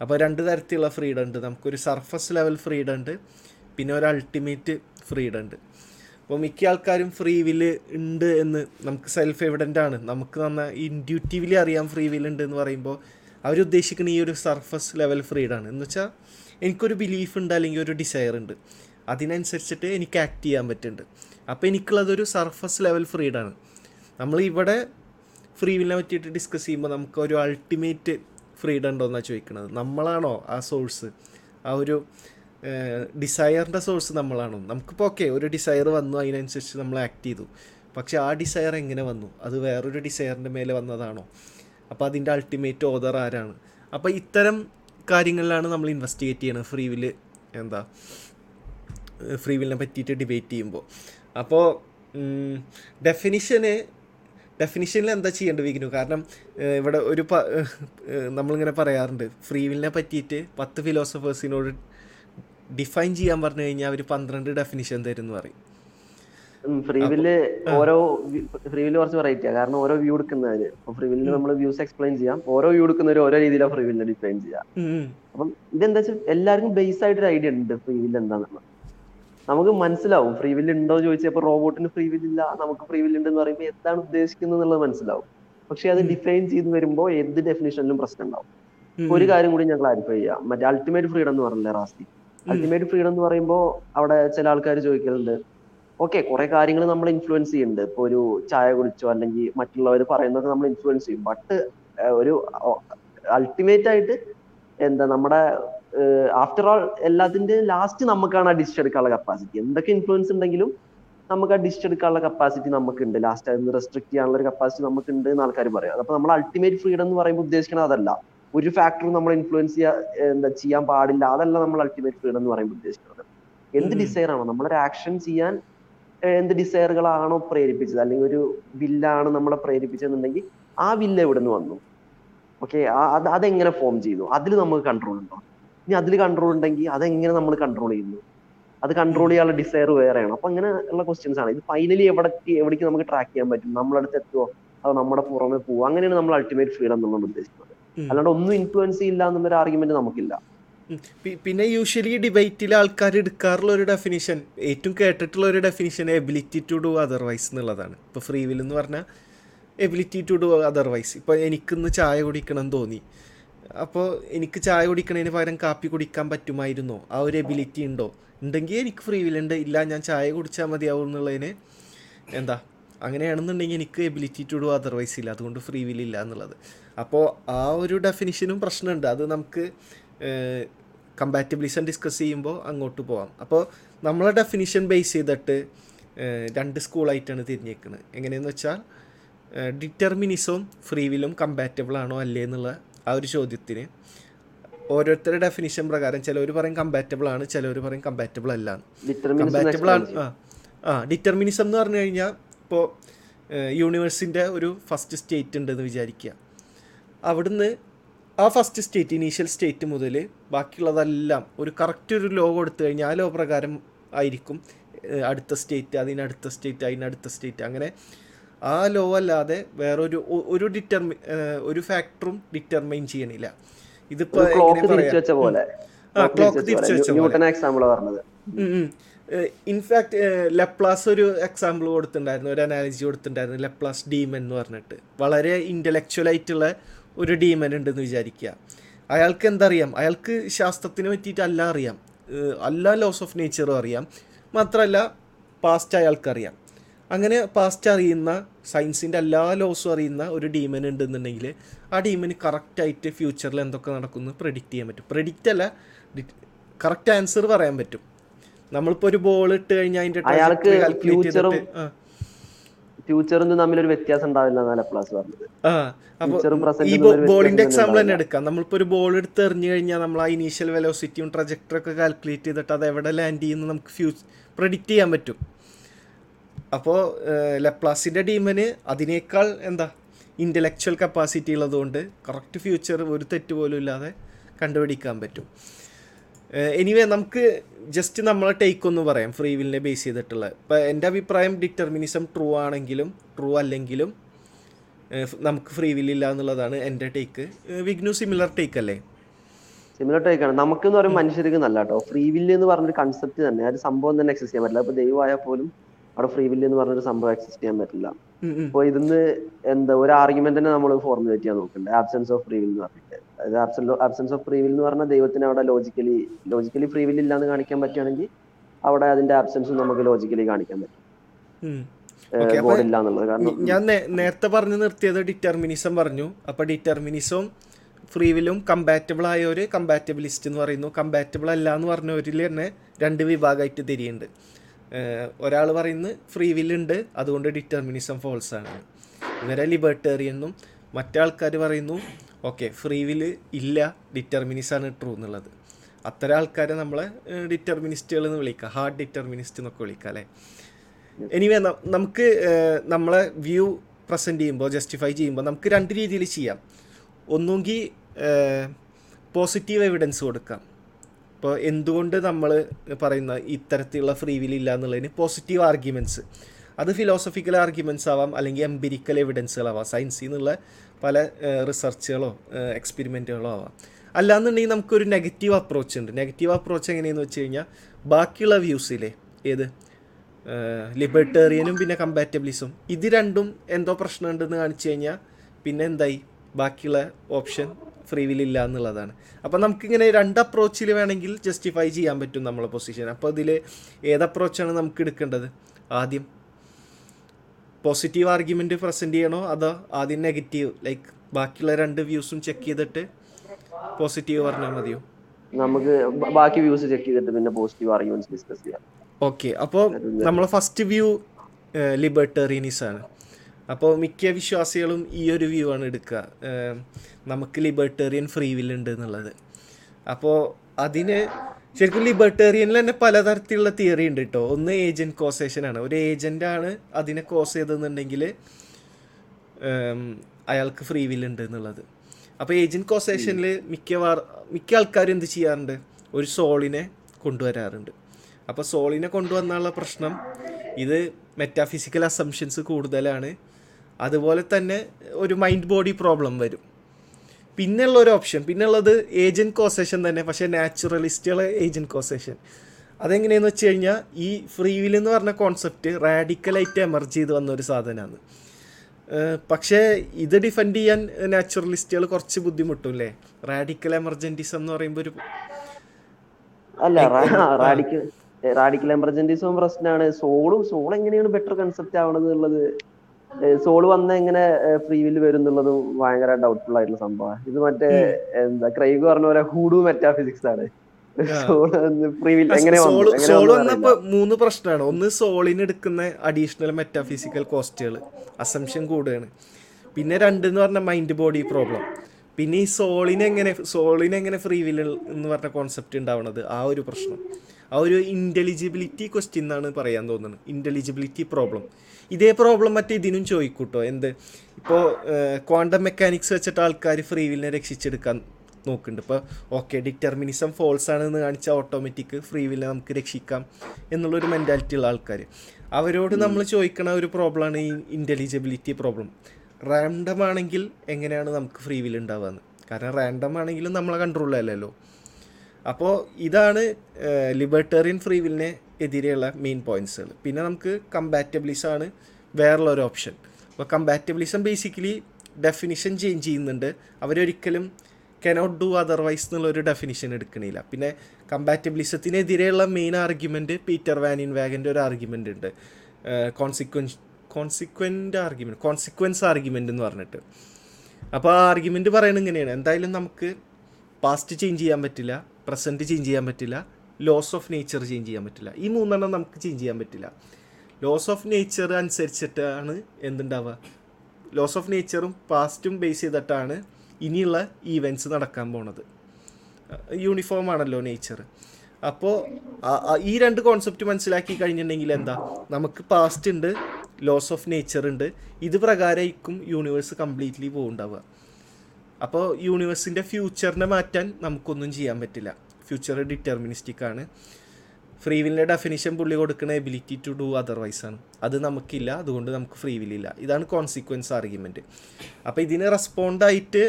Speaker 1: അപ്പോൾ രണ്ട് തരത്തിലുള്ള ഫ്രീഡം ഉണ്ട്. നമുക്കൊരു സർഫസ് ലെവൽ ഫ്രീഡം ഉണ്ട്. പിന്നെ ഒരു അൾട്ടിമേറ്റ് ഫ്രീഡം ഉണ്ട്. അപ്പോൾ മിക്ക ആൾക്കാരും ഫ്രീ വില്ല് ഉണ്ട് എന്ന് നമുക്ക് സെൽഫ് എവിഡന്റ് ആണ്. നമുക്ക് നന്നായി ഇൻഡ്യൂറ്റീവ്ലി അറിയാം ഫ്രീ വില്ല് ഉണ്ട് എന്ന് പറയുമ്പോൾ അവരുദ്ദേശിക്കുന്ന ഈ ഒരു സർഫസ് ലെവൽ ഫ്രീഡാണ് എന്ന് വെച്ചാൽ എനിക്കൊരു ബിലീഫ് ഉണ്ട് അല്ലെങ്കിൽ ഒരു ഡിസയർ ഉണ്ട്. അതിനനുസരിച്ചിട്ട് എനിക്ക് ആക്ട് ചെയ്യാൻ പറ്റുന്നുണ്ട്. അപ്പോൾ എനിക്കുള്ളതൊരു സർഫസ് ലെവൽ ഫ്രീഡാണ് നമ്മൾ ഇവിടെ ഫ്രീ വില്ലിനെ പറ്റിയിട്ട് ഡിസ്കസ് ചെയ്യുമ്പോൾ നമുക്ക് ഒരു അൾട്ടിമേറ്റ് ഫ്രീഡം ഉണ്ടോ എന്നാണ് ചോദിക്കുന്നത് നമ്മളാണോ ആ സോഴ്സ് ആ ഒരു ഡിസയറിന്റെ സോഴ്സ് നമ്മളാണ്. നമുക്കിപ്പോൾ ഓക്കെ ഒരു ഡിസയർ വന്നു അതിനനുസരിച്ച് നമ്മൾ ആക്ട് ചെയ്തു. പക്ഷെ ആ ഡിസയർ എങ്ങനെ വന്നു? അത് വേറൊരു ഡിസയറിന്റെ മേലെ വന്നതാണോ? അപ്പോൾ അതിന്റെ അൾട്ടിമേറ്റ് ഓതർ ആരാണ്? അപ്പോൾ ഇത്തരം കാര്യങ്ങളിലാണ് നമ്മൾ ഇൻവെസ്റ്റിഗേറ്റ് ചെയ്യണത് ഫ്രീ വില്ല് എന്താ? ഫ്രീ വില്ലിനെ പറ്റിയിട്ട് ഡിബേറ്റ് ചെയ്യുമ്പോൾ അപ്പോൾ ഡെഫിനിഷന് ഡെഫിനിഷനിൽ എന്താ ചെയ്യേണ്ടത് വിഘ്നു? കാരണം ഇവിടെ ഒരു നമ്മളിങ്ങനെ പറയാറുണ്ട്. ഫ്രീ വില്ലിനെ പറ്റിയിട്ട് പത്ത് ഫിലോസഫേഴ്സിനോട് ഡിഫൈൻ ചെയ്യാൻ പറഞ്ഞു കഴിഞ്ഞാൽ അവർ പന്ത്രണ്ട് ഡെഫിനിഷൻ തരും എന്ന് പറയും
Speaker 2: ഫ്രീവിൽ ഓരോ ഫ്രീവിൽ കുറച്ച് വെറൈറ്റിയാ കാരണം ഓരോ വ്യൂ എടുക്കുന്നവര്. അപ്പൊ ഫ്രീവിൽ നമ്മൾ വ്യൂസ് എക്സ്പ്ലെയിൻ ചെയ്യാം. ഓരോ വ്യൂ എടുക്കുന്നവര് ഓരോ രീതിയിലാണ് ഫ്രീവില്ല ഡിഫൈൻ ചെയ്യാം. അപ്പം ഇതെന്താ വെച്ചാൽ എല്ലാവർക്കും ബേസ് ആയിട്ട് ഒരു ഐഡിയ ഉണ്ട് ഫ്രീവിൽ എന്താണെന്ന് നമുക്ക് മനസ്സിലാവും ഫ്രീവിൽ ഉണ്ടോ എന്ന് ചോദിച്ചപ്പോൾ റോബോട്ടിന് ഫ്രീവില്ല ഇല്ല നമുക്ക് ഫ്രീവിൽ ഉണ്ട് ഉണ്ടെന്ന് പറയുമ്പോൾ എന്താണ് ഉദ്ദേശിക്കുന്നത് എന്നുള്ളത് മനസ്സിലാവും. പക്ഷെ അത് ഡിഫൈൻ ചെയ്ത് വരുമ്പോൾ എന്ത് ഡെഫിനേഷനിലും പ്രശ്നം ഉണ്ടാവും. ഒരു കാര്യം കൂടി ഞാൻ ക്ലാരിഫൈ ചെയ്യാം. മറ്റേ അൾട്ടിമേറ്റ് ഫ്രീഡം എന്ന് പറഞ്ഞില്ലേ റാസ്തി അൾട്ടിമേറ്റ് ഫ്രീഡം എന്ന് പറയുമ്പോൾ അവിടെ ചില ആൾക്കാർ ചോദിക്കലുണ്ട്. ഓക്കെ കുറെ കാര്യങ്ങൾ നമ്മൾ ഇൻഫ്ലുവൻസ് ചെയ്യുന്നുണ്ട്. ഇപ്പൊ ഒരു ചായ കുടിച്ചോ അല്ലെങ്കിൽ മറ്റുള്ളവർ പറയുന്നതൊക്കെ നമ്മൾ ഇൻഫ്ലുവൻസ് ചെയ്യും. ബട്ട് ഒരു അൾട്ടിമേറ്റ് ആയിട്ട് എന്താ നമ്മുടെ ആഫ്റ്റർ ഓൾ എല്ലാത്തിന്റെ ലാസ്റ്റ് നമുക്കാണ് ആ ഡിസിഷൻ എടുക്കാനുള്ള കപ്പാസിറ്റി എന്തൊക്കെ ഇൻഫ്ലുവൻസ് ഉണ്ടെങ്കിലും നമുക്ക് ആ ഡിസിഷൻ എടുക്കാനുള്ള കപ്പാസിറ്റി നമുക്കുണ്ട്. ലാസ്റ്റ് അതിന് റെസ്ട്രിക്ട് ചെയ്യാനുള്ള ഒരു കപ്പാസിറ്റി നമുക്കുണ്ട് എന്ന് ആൾക്കാർ പറയാം. അപ്പൊ നമ്മൾ അൾട്ടിമേറ്റ് ഫ്രീഡം എന്ന് പറയുമ്പോൾ ഉദ്ദേശിക്കുന്നത് അതല്ല. ഒരു ഫാക്ടറും നമ്മൾ ഇൻഫ്ലുവൻസ് ചെയ്യാ എന്താ ചെയ്യാൻ പാടില്ല അതല്ല നമ്മൾ അൾട്ടിമേറ്റ് ഫ്രീഡം എന്ന് പറയുമ്പോൾ ഉദ്ദേശിക്കുന്നത്. എന്ത്
Speaker 1: ഡിസൈർ
Speaker 2: ഡിസയർ ആണോ നമ്മളൊരു ആക്ഷൻ ചെയ്യാൻ എന്ത് ഡിസയറുകളാണോ പ്രേരിപ്പിച്ചത് അല്ലെങ്കിൽ ഒരു വില്ലാണ് നമ്മളെ പ്രേരിപ്പിച്ചതെന്നുണ്ടെങ്കിൽ ആ വില്ല് എവിടെ നിന്ന് വന്നു ഓക്കെ അത് അതെങ്ങനെ ഫോം ചെയ്തു? അതിൽ നമുക്ക് കൺട്രോൾ ഉണ്ടോ? ഇനി അതിൽ കൺട്രോൾ ഉണ്ടെങ്കിൽ അതെങ്ങനെ നമ്മൾ കൺട്രോൾ ചെയ്യുന്നു? അത് കൺട്രോൾ ചെയ്യാനുള്ള ഡിസയർ വേറെയാണ്? അപ്പൊ അങ്ങനെ ഉള്ള ക്വസ്റ്റ്യൻസ് ആണ്. ഇത് ഫൈനലി എവിടെ എവിടേക്ക് നമുക്ക് ട്രാക്ക് ചെയ്യാൻ പറ്റും? നമ്മളടുത്ത് എത്തുമോ അതോ നമ്മുടെ പുറമെ പോവോ? അങ്ങനെയാണ് നമ്മൾ അൾട്ടിമേറ്റ് ഫ്രീഡം നമ്മൾ ഉദ്ദേശിക്കുന്നത്. അല്ലാണ്ട് ഒന്നും ഇൻഫ്ലുവൻസ് ചെയ്യില്ല എന്നുള്ളൊരു ആർഗ്യുമെന്റ് നമുക്കില്ല.
Speaker 1: പിന്നെ യൂഷ്വലി ഡിബേറ്റിൽ ആൾക്കാർ എടുക്കാറുള്ള ഒരു ഡെഫിനിഷൻ ഏറ്റവും കേട്ടിട്ടുള്ള ഒരു definition ability to do otherwise എന്നുള്ളതാണ്. ഇപ്പോൾ ഫ്രീ വിൽ എന്ന് പറഞ്ഞാൽ എബിലിറ്റി ടു ഡു അതർവൈസ് ഇപ്പോൾ എനിക്കിന്ന് ചായ കുടിക്കണം തോന്നി. അപ്പോൾ എനിക്ക് ചായ കുടിക്കണതിന് പകരം കാപ്പി കുടിക്കാൻ പറ്റുമായിരുന്നോ? ആ ഒരു എബിലിറ്റി ഉണ്ടോ? ഉണ്ടെങ്കിൽ എനിക്ക് ഫ്രീ വിൽ ഉണ്ട്. ഇല്ല ഞാൻ ചായ കുടിച്ചാൽ മതിയാവും എന്നുള്ളതിന് എന്താ? അങ്ങനെയാണെന്നുണ്ടെങ്കിൽ എനിക്ക് എബിലിറ്റി ടു ഡു അതർവൈസ് ഇല്ല. അതുകൊണ്ട് ഫ്രീ വിൽ ഇല്ല എന്നുള്ളത്. അപ്പോൾ ആ ഒരു ഡെഫിനിഷനും പ്രശ്നമുണ്ട്. അത് നമുക്ക് കമ്പാറ്റബിളിസം ഡിസ്കസ് ചെയ്യുമ്പോൾ അങ്ങോട്ട് പോവാം. അപ്പോൾ നമ്മളെ ഡെഫിനിഷൻ ബേസ് ചെയ്തിട്ട് രണ്ട് സ്കൂളായിട്ടാണ് തിരിഞ്ഞേക്കുന്നത് എങ്ങനെയെന്ന് വെച്ചാൽ ഡിറ്റർമിനിസവും ഫ്രീവിലും കമ്പാറ്റബിൾ ആണോ അല്ലേ എന്നുള്ള ആ ഒരു ചോദ്യത്തിന് ഓരോരുത്തരുടെ ഡെഫിനിഷൻ പ്രകാരം ചിലവർ പറയും കമ്പാറ്റബിൾ ആണ് ചിലവർ പറയും കമ്പാറ്റബിൾ അല്ല കമ്പാറ്റബിൾ ആണ്. ആ ആ ഡിറ്റർമിനിസം എന്ന് പറഞ്ഞു കഴിഞ്ഞാൽ ഇപ്പോൾ യൂണിവേഴ്സിന്റെ ഒരു ഫസ്റ്റ് സ്റ്റേറ്റ് ഉണ്ടെന്ന് വിചാരിക്കുക. അവിടുന്ന് ആ ഫസ്റ്റ് സ്റ്റേറ്റ് ഇനീഷ്യൽ സ്റ്റേറ്റ് മുതൽ ബാക്കിയുള്ളതെല്ലാം ഒരു കറക്റ്റ് ഒരു ലോ കൊടുത്തു കഴിഞ്ഞാൽ ആ ലോ പ്രകാരം ആയിരിക്കും അടുത്ത സ്റ്റേറ്റ് അതിനടുത്ത സ്റ്റേറ്റ് അതിനടുത്ത സ്റ്റേറ്റ് അങ്ങനെ ആ ലോ അല്ലാതെ വേറൊരു ഒരു ഡിറ്റർമി ഒരു ഫാക്ടറും ഡിറ്റർമൈൻ ചെയ്യണില്ല. ഇതിപ്പോ
Speaker 2: ക്ലോക്ക് തിരിച്ചു വെച്ച
Speaker 1: ഇൻഫാക്ട് ലെപ്ലാസ് ഒരു എക്സാമ്പിൾ കൊടുത്തിട്ടുണ്ടായിരുന്നു ഒരു അനാലജി കൊടുത്തിട്ടുണ്ടായിരുന്നു ലെപ്ലാസ് ഡീം എന്ന് പറഞ്ഞിട്ട്. വളരെ ഇന്റലക്ച്വൽ ആയിട്ടുള്ള ഒരു ഡീമൻ ഉണ്ടെന്ന് വിചാരിക്കുക അയാൾക്ക് എന്തറിയാം? അയാൾക്ക് ശാസ്ത്രത്തിനെ പറ്റിയിട്ട് അല്ല അറിയാം. അല്ല എല്ലാ ലോസ് ഓഫ് നേച്ചറും അറിയാം. മാത്രമല്ല പാസ്റ്റ് അയാൾക്കറിയാം. അങ്ങനെ പാസ്റ്റ് അറിയുന്ന സയൻസിന്റെ എല്ലാ ലോസും അറിയുന്ന ഒരു ഡീമൻ ഉണ്ടെന്നുണ്ടെങ്കിൽ ആ ഡീമന് കറക്റ്റായിട്ട് ഫ്യൂച്ചറിൽ എന്തൊക്കെ നടക്കുന്നു പ്രെഡിക്റ്റ് ചെയ്യാൻ പറ്റും. പ്രെഡിക്റ്റ് അല്ല കറക്റ്റ് ആൻസർ പറയാൻ പറ്റും. നമ്മളിപ്പോൾ ഒരു ബോൾ ഇട്ട് കഴിഞ്ഞാൽ
Speaker 2: അതിന്റെ
Speaker 1: കാൽക്കുലേറ്റ് ചെയ്തിട്ട്
Speaker 2: ഫ്യൂച്ചറും തമ്മിൽ ഒരു വ്യത്യാസം ഉണ്ടാവില്ല എന്നാണ് പ്ലസ് പറഞ്ഞത്.
Speaker 1: ഈ ബോളിന്റെ എക്സാമ്പിൾ തന്നെ. എടുക്കാം. നമ്മളിപ്പോ ഒരു ബോൾ എടുത്ത് എറിഞ്ഞു കഴിഞ്ഞാൽ നമ്മൾ ആ ഇനീഷ്യൽ വെലോസിറ്റിയും ട്രജക്ടറും ഒക്കെ കാൽക്കുലേറ്റ് ചെയ്തിട്ട് അത് എവിടെ ലാൻഡ് ചെയ്യുന്നു നമുക്ക് ഫ്യൂച്ചർ പ്രെഡിക്റ്റ് ചെയ്യാൻ പറ്റും. അപ്പോൾ ലെപ്ലാസിന്റെ ടീമിന് അതിനേക്കാൾ എന്താ ഇന്റലക്ച്വൽ കപ്പാസിറ്റി ഉള്ളതുകൊണ്ട് കറക്റ്റ് ഫ്യൂച്ചർ ഒരു തെറ്റ് പോലും ഇല്ലാതെ കണ്ടുപിടിക്കാൻ പറ്റും. എനിവേ നമുക്ക് ജസ്റ്റ് നമ്മളെ ടേക്ക് ഒന്ന് പറയാം. ഫ്രീ വില്ലിനെ ബേസ് ചെയ്തിട്ടുള്ള. ഇപ്പം എന്റെ അഭിപ്രായം ഡിറ്റർമിനിസം ട്രൂ ആണെങ്കിലും ട്രൂ അല്ലെങ്കിലും നമുക്ക് ഫ്രീ വില്ലില്ല എന്നുള്ളതാണ് എന്റെ ടേക്ക് വിഗ്നു സിമിലർ ടേക്ക് അല്ലേ?
Speaker 2: സിമിലർ ടേക്ക് ആണ്. നമുക്ക് എന്ന് പറയുമ്പോൾ മനുഷ്യർക്ക് നല്ല കേട്ടോ ഫ്രീ വില്ല് എന്ന് പറഞ്ഞൊരു കൺസെപ്റ്റ് തന്നെ. ആ ഒരു സംഭവം തന്നെ എക്സിസ്റ്റ് ചെയ്യാൻ പറ്റില്ല. ഇപ്പൊ ദൈവമായാൽ പോലും അവിടെ ഫ്രീ വില്ല് എന്ന് പറഞ്ഞൊരു സംഭവം എക്സിസ്റ്റ് ചെയ്യാൻ പറ്റില്ല. അപ്പോൾ ഇതിന്ന് എന്താ ഒരു ആർഗ്യുമെന്റ് തന്നെ നമ്മൾ ഫോർമുലേറ്റ് ചെയ്യാൻ നോക്കണ്ടേ? ആബ്സെൻസ് ഓഫ് ഫ്രീ വിൽ എന്ന് അതായത് ആബ്സെൻസ് ഓഫ് ഫ്രീ വിൽ എന്ന് പറഞ്ഞാൽ ദൈവത്തിന് അവിടെ ലോജിക്കലി ലോജിക്കലി ഫ്രീ വിൽ ഇല്ലാന്ന് കാണിക്കാൻ പറ്റുകയാണെങ്കിൽ അവിടെ അതിന്റെ ആബ്സെൻസ് നമുക്ക് ലോജിക്കലി കാണിക്കാൻ പറ്റും.
Speaker 1: ഞാൻ നേരത്തെ പറഞ്ഞു നിർത്തിയത് ഡിറ്റർമിനിസം പറഞ്ഞു. അപ്പൊ ഡിറ്റർമിനിസവും ഫ്രീ വില്ലും കമ്പാറ്റബിൾ ഒരു കമ്പാറ്റബിലിസ്റ്റ് എന്ന് പറയുന്നു. കമ്പാറ്റബിൾ അല്ല എന്ന് പറഞ്ഞവരിൽ തന്നെ രണ്ട് വിഭാഗമായിട്ട് തിരിയുണ്ട് ഒരാൾ പറയുന്നത് ഫ്രീ ഉണ്ട്. അതുകൊണ്ട് ഡിറ്റർമിനിസം ഫോൾസ് ആണ്. ഇവരെ ലിബർട്ടേറിയനും മറ്റേ ആൾക്കാർ പറയുന്നു ഓക്കെ ഫ്രീ വിൽ ഇല്ല ഡിറ്റർമിനിസാണ് ട്രൂ എന്നുള്ളത്. അത്തരം ആൾക്കാരെ നമ്മളെ ഡിറ്റർമിനിസ്റ്റുകൾ എന്ന് വിളിക്കുക ഹാർഡ് ഡിറ്റർമിനിസ്റ്റ് എന്നൊക്കെ വിളിക്കാം അല്ലേ? എനിവേ നമുക്ക് നമ്മളെ വ്യൂ പ്രസന്റ് ചെയ്യുമ്പോൾ ജസ്റ്റിഫൈ ചെയ്യുമ്പോൾ നമുക്ക് രണ്ട് രീതിയിൽ ചെയ്യാം. ഒന്നുകിൽ പോസിറ്റീവ് എവിഡൻസ് കൊടുക്കാം. ഇപ്പോൾ എന്തുകൊണ്ട് നമ്മൾ പറയുന്ന ഇത്തരത്തിലുള്ള ഫ്രീ വിൽ ഇല്ല എന്നുള്ളതിന് പോസിറ്റീവ് ആർഗ്യുമെന്റ്സ് അത് ഫിലോസഫിക്കൽ ആർഗ്യുമെന്റ്സ് ആവാം അല്ലെങ്കിൽ എംപിരിക്കൽ എവിഡൻസുകളാവാം സയൻസിൽ നിന്നുള്ള പല റിസർച്ചുകളോ എക്സ്പെരിമെന്റുകളോ ആവാം. അല്ലാന്നുണ്ടെങ്കിൽ നമുക്കൊരു നെഗറ്റീവ് അപ്രോച്ച് ഉണ്ട്. നെഗറ്റീവ് അപ്രോച്ച് എങ്ങനെയെന്ന് വെച്ച് കഴിഞ്ഞാൽ ബാക്കിയുള്ള വ്യൂസിലെ ഏത്? ലിബർട്ടേറിയനും പിന്നെ കമ്പാറ്റബിളിസും ഇത് രണ്ടും എന്തോ പ്രശ്നമുണ്ടെന്ന് കാണിച്ചു കഴിഞ്ഞാൽ പിന്നെ എന്തായി? ബാക്കിയുള്ള ഓപ്ഷൻ ഫ്രീ വിൽ ഇല്ല എന്നുള്ളതാണ്. അപ്പോൾ നമുക്കിങ്ങനെ രണ്ട് അപ്രോച്ചിൽ വേണമെങ്കിൽ ജസ്റ്റിഫൈ ചെയ്യാൻ പറ്റും നമ്മളെ പൊസിഷൻ അപ്പോൾ ഇതിൽ ഏത് അപ്രോച്ചാണ് നമുക്ക് എടുക്കേണ്ടത്? ആദ്യം പോസിറ്റീവ് ആർഗ്യുമെന്റ് പ്രസന്റ് ചെയ്യണോ? അതോ ആദ്യം നെഗറ്റീവ് ലൈക്ക് ബാക്കിയുള്ള രണ്ട് വ്യൂസും ചെക്ക് ചെയ്തിട്ട് പോസിറ്റീവ് പറഞ്ഞാൽ മതിയോ?
Speaker 2: നമുക്ക് ബാക്കി വ്യൂസ് ചെക്ക് ചെയ്തിട്ട് പിന്നെ പോസിറ്റീവ് ആർഗ്യുമെന്റ്സ് ഡിസ്കസ് ചെയ്യാം.
Speaker 1: ഓക്കെ അപ്പോൾ നമ്മൾ ഫസ്റ്റ് വ്യൂ ലിബർട്ടേറിയനിസ് ആണ്. അപ്പോൾ മിക്ക വിശ്വാസികളും ഈ ഒരു വ്യൂ ആണ് എടുക്കുക. നമുക്ക് ലിബർട്ടേറിയൻ ഫ്രീ വിൽ ഉണ്ട് എന്നുള്ളത്. അപ്പോൾ അതിന് ശരിക്കും ലിബർട്ടേറിയനിൽ തന്നെ പലതരത്തിലുള്ള തിയറി ഉണ്ട് കേട്ടോ ഒന്ന് ഏജന്റ് കോസേഷൻ ആണ്. ഒരു ഏജന്റ് ആണ് അതിനെ കോസ് ചെയ്തെന്നുണ്ടെങ്കിൽ അയാൾക്ക് ഫ്രീ വിൽ ഉണ്ട് എന്നുള്ളത്. അപ്പോൾ ഏജന്റ് കോസേഷനിൽ മിക്കവാർ മിക്ക ആൾക്കാരും എന്ത് ചെയ്യാറുണ്ട്? ഒരു സോളിനെ കൊണ്ടുവരാറുണ്ട്. അപ്പോൾ സോളിനെ കൊണ്ടുവന്നുള്ള പ്രശ്നം ഇത് മെറ്റാഫിസിക്കൽ അസംഷൻസ് കൂടുതലാണ്. അതുപോലെ തന്നെ ഒരു മൈൻഡ് ബോഡി പ്രോബ്ലം വരും. പിന്നെയുള്ള ഒരു ഓപ്ഷൻ പിന്നെയുള്ളത് ഏജന്റ് കോസേഷൻ തന്നെ പക്ഷേ നാച്ചുറലിസ്റ്റുകളെ ഏജന്റ് കോസേഷൻ അതെങ്ങനെയെന്ന് വെച്ച് കഴിഞ്ഞാൽ ഈ ഫ്രീ വിൽ എന്ന് പറഞ്ഞ കോൺസെപ്റ്റ് റാഡിക്കലായിട്ട് എമർജ് ചെയ്ത് വന്ന ഒരു സാധനമാണ് പക്ഷേ ഇത് ഡിഫെൻഡ് ചെയ്യാൻ നാച്ചുറലിസ്റ്റുകൾ കുറച്ച് ബുദ്ധിമുട്ടും അല്ലേ? റാഡിക്കൽ എമർജന്റിസം എന്ന് പറയുമ്പോൾ ഒരു
Speaker 2: അല്ല റാഡിക്കൽ റാഡിക്കൽ എമർജന്റിസം പ്രശ്നമാണ് സോളും സോൾ എങ്ങനെയാണ് ബെറ്റർ കൺസെപ്റ്റ് ആവണത് എന്നുള്ളത് സോൾ വന്ന എങ്ങനെ ഫ്രീ വില്ല് വരും എന്നുള്ളതും ഭയങ്കര ഡൗട്ട്ഫുൾ ആയിട്ടുള്ള സംഭവമാണ് ഇത് മറ്റേ എന്താ ക്രൈഗ് പറഞ്ഞ പോലെ ഹൂഡു മെറ്റാഫിസിക്സ് ആണ്. സോൾ
Speaker 1: വന്നപ്പോ മൂന്ന് പ്രശ്നമാണ് ഒന്ന് സോളിന് എടുക്കുന്ന അഡീഷണൽ മെറ്റാഫിസിക്കൽ കോസ്റ്റുകൾ അസംഷൻ കൂടുകയാണ്. പിന്നെ രണ്ട് എന്ന് പറഞ്ഞ മൈൻഡ് ബോഡി പ്രോബ്ലം പിന്നെ ഈ സോളിനെങ്ങനെ സോളിനെങ്ങനെ ഫ്രീ വില്ല് എന്ന് പറഞ്ഞ കോൺസെപ്റ്റ് ഉണ്ടാവണത് ആ ഒരു പ്രശ്നം. ആ ഒരു ഇന്റലിജിബിലിറ്റി ക്വസ്റ്റ്യൻ എന്നാണ് പറയാൻ തോന്നുന്നത്. ഇന്റലിജിബിലിറ്റി പ്രോബ്ലം ഇതേ പ്രോബ്ലം മറ്റേ ഇതിനും ചോദിക്കൂട്ടോ. എന്ത്? ഇപ്പോൾ ക്വാണ്ടം മെക്കാനിക്സ് വെച്ചിട്ട് ആൾക്കാർ ഫ്രീ വില്ലിനെ രക്ഷിച്ചെടുക്കാൻ നോക്കുന്നുണ്ട്. ഇപ്പോൾ ഓക്കെ ഡിറ്റർമിനിസം ഫോൾസ് ആണെന്ന് കാണിച്ചാൽ ഓട്ടോമാറ്റിക് ഫ്രീ വില്ലിനെ നമുക്ക് രക്ഷിക്കാം എന്നുള്ളൊരു മെന്റാലിറ്റി ഉള്ള ആൾക്കാർ അവരോട് നമ്മൾ ചോദിക്കണ ഒരു പ്രോബ്ലമാണ് ഈ ഇന്റലിജിബിലിറ്റി പ്രോബ്ലം റാൻഡം ആണെങ്കിൽ എങ്ങനെയാണ് നമുക്ക് ഫ്രീ വിൽ ഉണ്ടാവുക കാരണം റാൻഡം ആണെങ്കിലും നമ്മളെ കൺട്രോളിലല്ലല്ലോ അപ്പോൾ ഇതാണ് ലിബർട്ടേറിയൻ ഫ്രീ വില്ലിനെ എതിരെയുള്ള മെയിൻ പോയിന്റ്സുകൾ പിന്നെ നമുക്ക് കമ്പാറ്റബിളിസമാണ് വേറുള്ള ഒരു ഓപ്ഷൻ അപ്പോൾ കമ്പാറ്റബിളിസം ബേസിക്കലി ഡെഫിനിഷൻ ചേഞ്ച് ചെയ്യുന്നുണ്ട്. അവരൊരിക്കലും കനോട്ട് ഡു അതർവൈസ് എന്നുള്ള ഒരു ഡെഫിനിഷൻ എടുക്കണില്ല. പിന്നെ കമ്പാറ്റബിളിസത്തിനെതിരെയുള്ള മെയിൻ ആർഗ്യുമെന്റ് പീറ്റർ വാനിൻ വാഗന്റെ ഒരു ആർഗ്യുമെന്റ് ഉണ്ട്. Consequence consequent argument consequence argument എന്ന് പറഞ്ഞിട്ട്. അപ്പോൾ ആ ആർഗ്യുമെന്റ് പറയുന്നത് ഇങ്ങനെയാണ്. എന്തായാലും നമുക്ക് പാസ്റ്റ് ചേഞ്ച് ചെയ്യാൻ പറ്റില്ല. പ്രസന്റ് ചേഞ്ച് ചെയ്യാൻ പറ്റില്ല. ലോസ് ഓഫ് നേച്ചർ ചേഞ്ച് ചെയ്യാൻ പറ്റില്ല. ഈ മൂന്നെണ്ണം നമുക്ക് ചേഞ്ച് ചെയ്യാൻ പറ്റില്ല. ലോസ് ഓഫ് നേച്ചർ അനുസരിച്ചിട്ടാണ് എന്തുണ്ടാവുക? ലോസ് ഓഫ് നേച്ചറും പാസ്റ്റും ബേസ് ചെയ്തിട്ടാണ് ഇനിയുള്ള ഈവന്റ്സ് നടക്കാൻ പോണത്. യൂണിഫോം ആണല്ലോ നേച്ചർ അപ്പോൾ ഈ രണ്ട് കോൺസെപ്റ്റ് മനസ്സിലാക്കി കഴിഞ്ഞിട്ടുണ്ടെങ്കിൽ എന്താ? നമുക്ക് പാസ്റ്റ് ഉണ്ട് ലോസ് ഓഫ് നേച്ചർ ഉണ്ട്. ഇത് പ്രകാരമായിരിക്കും യൂണിവേഴ്സ് കംപ്ലീറ്റ്ലി പോകുന്നുണ്ടാവുക അപ്പോൾ യൂണിവേഴ്സിന്റെ ഫ്യൂച്ചറിനെ മാറ്റാൻ നമുക്കൊന്നും ചെയ്യാൻ പറ്റില്ല. ഫ്യൂച്ചർ ഡിറ്റർമിനിസ്റ്റിക് ആണ്. ഫ്രീ വില്ലിന്റെ ഡെഫിനിഷൻ പുള്ളി കൊടുക്കുന്ന എബിലിറ്റി ടു ഡു അതർവൈസ് ആണ്. അത് നമുക്കില്ല അതുകൊണ്ട് നമുക്ക് ഫ്രീ വില്ലില്ല ഇതാണ് കോൺസിക്വൻസ് ആർഗ്യുമെന്റ് അപ്പോൾ ഇതിന് റെസ്പോണ്ടായിട്ട്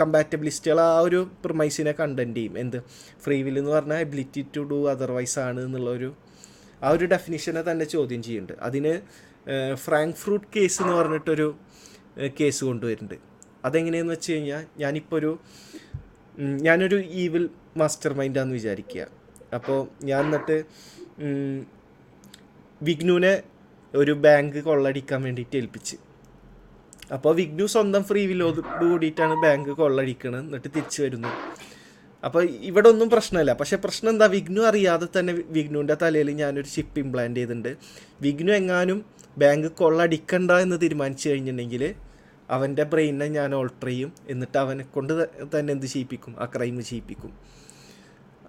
Speaker 1: കമ്പാറ്റബിലിസ്റ്റുകൾ ആ ഒരു പ്രിമൈസിനെ കണ്ടന്റ് ചെയ്യും. എന്ത്? ഫ്രീ വില്ല് എന്ന് പറഞ്ഞാൽ എബിലിറ്റി ടു ഡു അതർവൈസ് ആണ് എന്നുള്ളൊരു ആ ഒരു ഡെഫിനിഷനെ തന്നെ ചോദ്യം ചെയ്യുന്നുണ്ട്. അതിന് ഫ്രാങ്ക് ഫ്രൂട്ട് കേസ് എന്ന് പറഞ്ഞിട്ടൊരു കേസ് കൊണ്ടുവരുന്നുണ്ട്. അതെങ്ങനെയെന്ന് വെച്ച് കഴിഞ്ഞാൽ ഞാനിപ്പോൾ ഒരു ഞാനൊരു ഈവിൽ മാസ്റ്റർ മൈൻഡാന്ന് വിചാരിക്കുക അപ്പോൾ ഞാൻ എന്നിട്ട് വിഗ്നുവിനെ ഒരു ബാങ്ക് കൊള്ളടിക്കാൻ വേണ്ടിയിട്ട് ഏൽപ്പിച്ച്. അപ്പോൾ വിഗ്നു സ്വന്തം ഫ്രീ വില്ലോട് കൂടിയിട്ടാണ് ബാങ്ക് കൊള്ളടിക്കണത് എന്നിട്ട് തിരിച്ചു വരുന്നു അപ്പോൾ ഇവിടെ ഒന്നും പ്രശ്നമില്ല പക്ഷേ പ്രശ്നം എന്താ? വിഗ്നു അറിയാതെ തന്നെ വിഗ്നുവിന്റെ തലയിൽ ഞാനൊരു ചിപ്പ് ഇംപ്ലാന്റ് ചെയ്തിട്ടുണ്ട് വിഗ്നു എങ്ങാനും ബാങ്ക് കൊള്ളടിക്കണ്ട എന്ന് തീരുമാനിച്ചു കഴിഞ്ഞിട്ടുണ്ടെങ്കിൽ അവന്റെ ബ്രെയിനെ ഞാൻ ഓൾട്ടർ ചെയ്യും. എന്നിട്ട് അവനെ കൊണ്ട് തന്നെ എന്ത് ചെയ്യിപ്പിക്കും? ആ ക്രൈം ചെയ്യിപ്പിക്കും.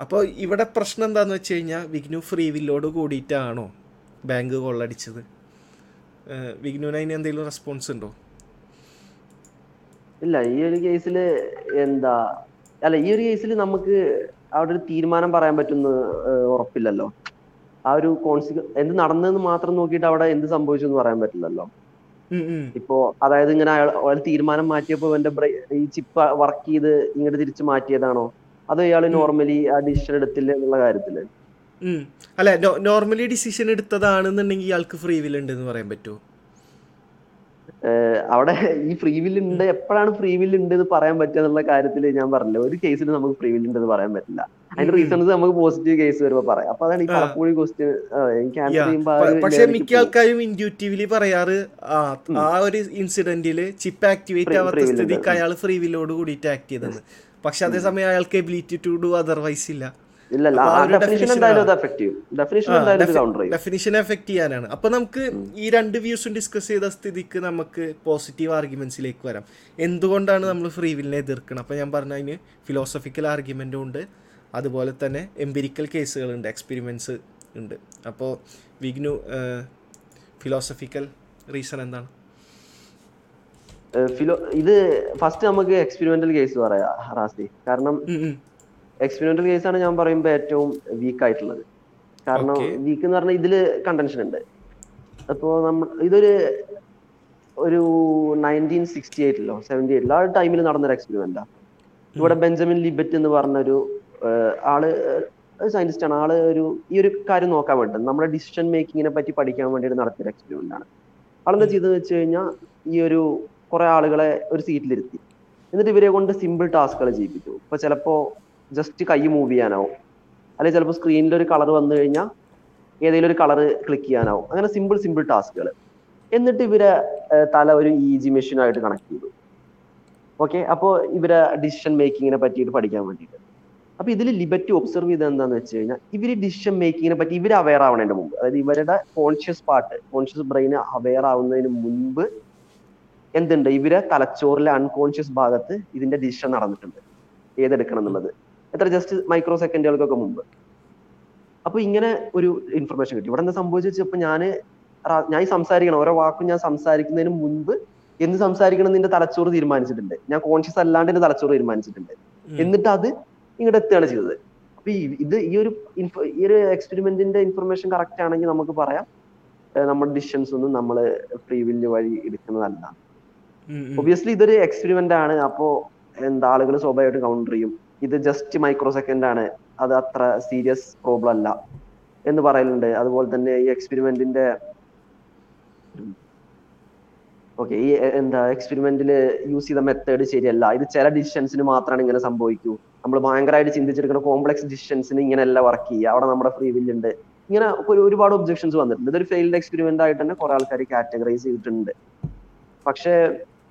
Speaker 1: അപ്പോൾ ഇവിടെ പ്രശ്നം എന്താണെന്ന് വെച്ച് കഴിഞ്ഞാൽ വിഗ്നു ഫ്രീ വില്ലോട് കൂടിയിട്ടാണോ ബാങ്ക് കൊള്ളടിച്ചത് വിഗ്നുവിന് അതിന് എന്തെങ്കിലും റെസ്പോൺസ് ഉണ്ടോ?
Speaker 2: ഇല്ല ഈ ഒരു കേസിൽ എന്താ അല്ല ഈ ഒരു കേസിൽ നമുക്ക് അവിടെ ഒരു തീരുമാനം പറയാൻ പറ്റുന്ന ഉറപ്പില്ലല്ലോ. ആ ഒരു കോൺസിക്വ എന്ത് നടന്നതെന്ന് മാത്രം നോക്കിയിട്ട് അവിടെ എന്ത് സംഭവിച്ചു എന്ന് പറയാൻ പറ്റില്ലല്ലോ. ഇപ്പോ അതായത് ഇങ്ങനെ അയാൾ അയാൾ തീരുമാനം മാറ്റിയപ്പോ എന്റെ ഈ ചിപ്പ് വർക്ക് ചെയ്ത് ഇങ്ങോട്ട് തിരിച്ചു മാറ്റിയതാണോ? അതോ ഇയാൾ നോർമലി ആ ഡിസിഷൻ എടുത്തില്ല എന്നുള്ള
Speaker 1: കാര്യത്തിൽ. അല്ല നോർമലി ഡിസിഷൻ എടുത്തതാണെന്നുണ്ടെങ്കിൽ ഇയാൾക്ക് ഫ്രീ വിൽ ഉണ്ട് എന്ന് പറയാൻ പറ്റുമോ
Speaker 2: അവിടെ ഈ ഫ്രീ വില്ല് ഉണ്ട്. എപ്പോഴാണ് ഫ്രീ വില്ല് ഉണ്ട് എന്ന് പറയാൻ പറ്റുക എന്നുള്ള കാര്യത്തിൽ ഞാൻ പറഞ്ഞില്ല. ഒരു കേസിൽ നമുക്ക് ഫ്രീ വില്ല് ഉണ്ട് എന്ന് പറയാൻ പറ്റില്ല. അതിന്റെ. റീസൺസ് നമുക്ക് പോസിറ്റീവ് കേസ് വരുമ്പോ പറയാം. അപ്പൊ അതാണ് ഈ. പലപ്പോഴും ക്വസ്റ്റ്യൻ എനിക്ക് ആൻസർ
Speaker 1: പക്ഷെ മിക്ക. ആൾക്കാരും ഇൻഡ്യൂറ്റീവ്ലി പറയാറ് ആ ഒരു ഇൻസിഡന്റിൽ ചിപ്പ് ആക്ടിവേറ്റ് ആവാത്ത സ്ഥിതിക്ക്. അയാൾ ഫ്രീ വില്ലോട് കൂടിയിട്ട് ആക്ട് ചെയ്തെന്ന് പക്ഷെ അതേസമയം അയാൾക്ക് എബിലിറ്റി ടു ഡു അതർവൈസ് ഇല്ല.
Speaker 2: ഡെഫിനിഷൻ എഫക്ട്
Speaker 1: ചെയ്യാനാണ്. അപ്പൊ നമുക്ക് ഈ രണ്ട് വ്യൂസും ഡിസ്കസ് ചെയ്ത സ്ഥിതിക്ക് നമുക്ക് പോസിറ്റീവ് ആർഗ്യുമെന്റ്സിലേക്ക് വരാം. എന്തുകൊണ്ടാണ് നമ്മൾ ഫ്രീ വില്ലിനെ എതിർക്കണം അപ്പൊ ഞാൻ പറഞ്ഞ അതിന് ഫിലോസഫിക്കൽ ആർഗ്യുമെന്റും ഉണ്ട്. അതുപോലെ തന്നെ എംപിരിക്കൽ കേസുകളുണ്ട് എക്സ്പെരിമെന്റ്സ് ഉണ്ട്. അപ്പോൾ വിഗ്നു ഫിലോസഫിക്കൽ റീസൺ എന്താണ്?
Speaker 2: ഫിലോ ഇത് ഫസ്റ്റ് നമുക്ക് എക്സ്പെരിമെന്റൽ കേസ് പറയാം കാരണം
Speaker 1: എക്സ്പെരിമെന്റൽ കേസ്
Speaker 2: ആണ് കേസാണ് ഞാൻ പറയുമ്പോൾ ഏറ്റവും വീക്ക് ആയിട്ടുള്ളത്. കാരണം വീക്ക് എന്ന് പറഞ്ഞാൽ ഇതിൽ കണ്ടൻഷൻ ഉണ്ട്. അപ്പോ നമ്മൾ ഇതൊരു ഒരു നയന്റീൻ സിക്സ്റ്റി എയ്റ്റിലോ സെവന്റി എയ്റ്റിലോ ആ ടൈമിൽ നടന്നൊരു എക്സ്പെരിമെന്റാ ഇവിടെ ബെഞ്ചമിൻ ലിബറ്റ് എന്ന് പറഞ്ഞൊരു ആൾ സയന്റിസ്റ്റ് ആണ്. ആൾ ഒരു ഈ ഒരു കാര്യം നോക്കാൻ വേണ്ടി നമ്മുടെ ഡിസിഷൻ മേക്കിങ്ങിനെ പറ്റി പഠിക്കാൻ വേണ്ടിയിട്ട് നടത്തിയൊരു എക്സ്പെരിമെന്റ് ആണ്. ആളെന്താ ചെയ്തെന്ന് വെച്ച് കഴിഞ്ഞാൽ ഈ ഒരു കുറെ ആളുകളെ ഒരു സീറ്റിലിരുത്തി എന്നിട്ട് ഇവരെ കൊണ്ട് സിമ്പിൾ ടാസ്കുകൾ ചെയ്യിപ്പിച്ചു. ഇപ്പൊ ചിലപ്പോ ജസ്റ്റ് കൈ മൂവ് ചെയ്യാനാവും. അല്ലെങ്കിൽ ചിലപ്പോൾ സ്ക്രീനിൽ ഒരു കളർ വന്നു കഴിഞ്ഞാൽ ഏതെങ്കിലും ഒരു കളർ ക്ലിക്ക് ചെയ്യാനാവും. അങ്ങനെ സിമ്പിൾ സിമ്പിൾ ടാസ്കുകൾ എന്നിട്ട് ഇവരെ തല ഒരു ഇ ജി മെഷീനായിട്ട് കണക്ട് ചെയ്തു. ഓക്കെ അപ്പോൾ ഇവരെ ഡിസിഷൻ മേക്കിങ്ങിനെ പറ്റിയിട്ട് പഠിക്കാൻ വേണ്ടിയിട്ട്. അപ്പൊ ഇതിൽ ലിബർട്ടി ഒബ്സർവ് ചെയ്ത് എന്താന്ന് വെച്ച് കഴിഞ്ഞാൽ ഇവർ ഡിസിഷൻ മേക്കിങ്ങിനെ പറ്റി ഇവർ അവെയർ ആവണതിന്റെ മുമ്പ്. അതായത് ഇവരുടെ conscious part conscious brain aware ആവുന്നതിന് മുൻപ് എന്തുണ്ട്? ഇവരെ തലച്ചോറിലെ അൺകോൺഷ്യസ് ഭാഗത്ത് ഇതിന്റെ ഡിസിഷൻ നടന്നിട്ടുണ്ട്. ഏതെടുക്കണം എന്നുള്ളത്. എത്ര ജസ്റ്റ് മൈക്രോ സെക്കൻഡുകൾക്കൊക്കെ മുമ്പ്. അപ്പൊ ഇങ്ങനെ ഒരു ഇൻഫർമേഷൻ കിട്ടി. ഇവിടെ എന്താ സംഭവിച്ചു വെച്ചപ്പോ ഞാൻ ഞാൻ ഈ സംസാരിക്കണം. ഓരോ വാക്കും ഞാൻ സംസാരിക്കുന്നതിന് മുൻപ് എന്ത് സംസാരിക്കണം എന്ന് നിന്റെ തലച്ചോറ് തീരുമാനിച്ചിട്ടുണ്ട്. ഞാൻ കോൺഷ്യസ് അല്ലാണ്ട് എന്റെ തലച്ചോറ് തീരുമാനിച്ചിട്ടുണ്ട്. എന്നിട്ട് അത് ഇങ്ങോട്ട് എത്തുകയാണ് ചെയ്തത്. അപ്പൊ ഈ ഇത് ഈ ഒരു ഇൻഫ- ഈ ഒരു എക്സ്പെരിമെന്റിന്റെ ഇൻഫർമേഷൻ കറക്റ്റ് ആണെങ്കിൽ നമുക്ക് പറയാം. നമ്മുടെ ഡിസിഷൻസ് ഒന്നും നമ്മൾ ഫ്രീ വില്ല് വഴി എടുക്കുന്നതല്ല. ഒബിയസ്ലി ഇതൊരു എക്സ്പെരിമെന്റ് ആണ്. അപ്പോ എന്താ ആളുകൾ സ്വാഭാവികമായിട്ട് കൗണ്ടർ ചെയ്യും. ഇത് ജസ്റ്റ് മൈക്രോ സെക്കൻഡ് ആണ്. അത് അത്ര സീരിയസ് പ്രോബ്ലം അല്ല എന്ന് പറയലുണ്ട്. അതുപോലെ തന്നെ ഈ എക്സ്പെരിമെന്റിന്റെ ഓക്കെ ഈ എന്താ എക്സ്പെരിമെന്റിൽ യൂസ് ചെയ്ത മെത്തേഡ് ശരിയല്ല. ഇത് ചില ഡിസിഷൻസിന് മാത്രമാണ് ഇങ്ങനെ സംഭവിക്കൂ. നമ്മൾ ഭയങ്കരമായിട്ട് ചിന്തിച്ചെടുക്കുന്ന കോംപ്ലക്സ് ഡിസിഷൻസിന് ഇങ്ങനെയല്ല വർക്ക് ചെയ്യുക. അവിടെ നമ്മുടെ ഫ്രീ വില്ല് ഉണ്ട്. ഇങ്ങനെ ഒരു ഒരുപാട് ഒബ്ജെക്ഷൻസ് വന്നിട്ടുണ്ട്. ഇതൊരു ഫെയിൽഡ് എക്സ്പെരിമെന്റ് ആയിട്ട് തന്നെ കുറെ ആൾക്കാർ കാറ്റഗറൈസ് ചെയ്തിട്ടുണ്ട്. പക്ഷേ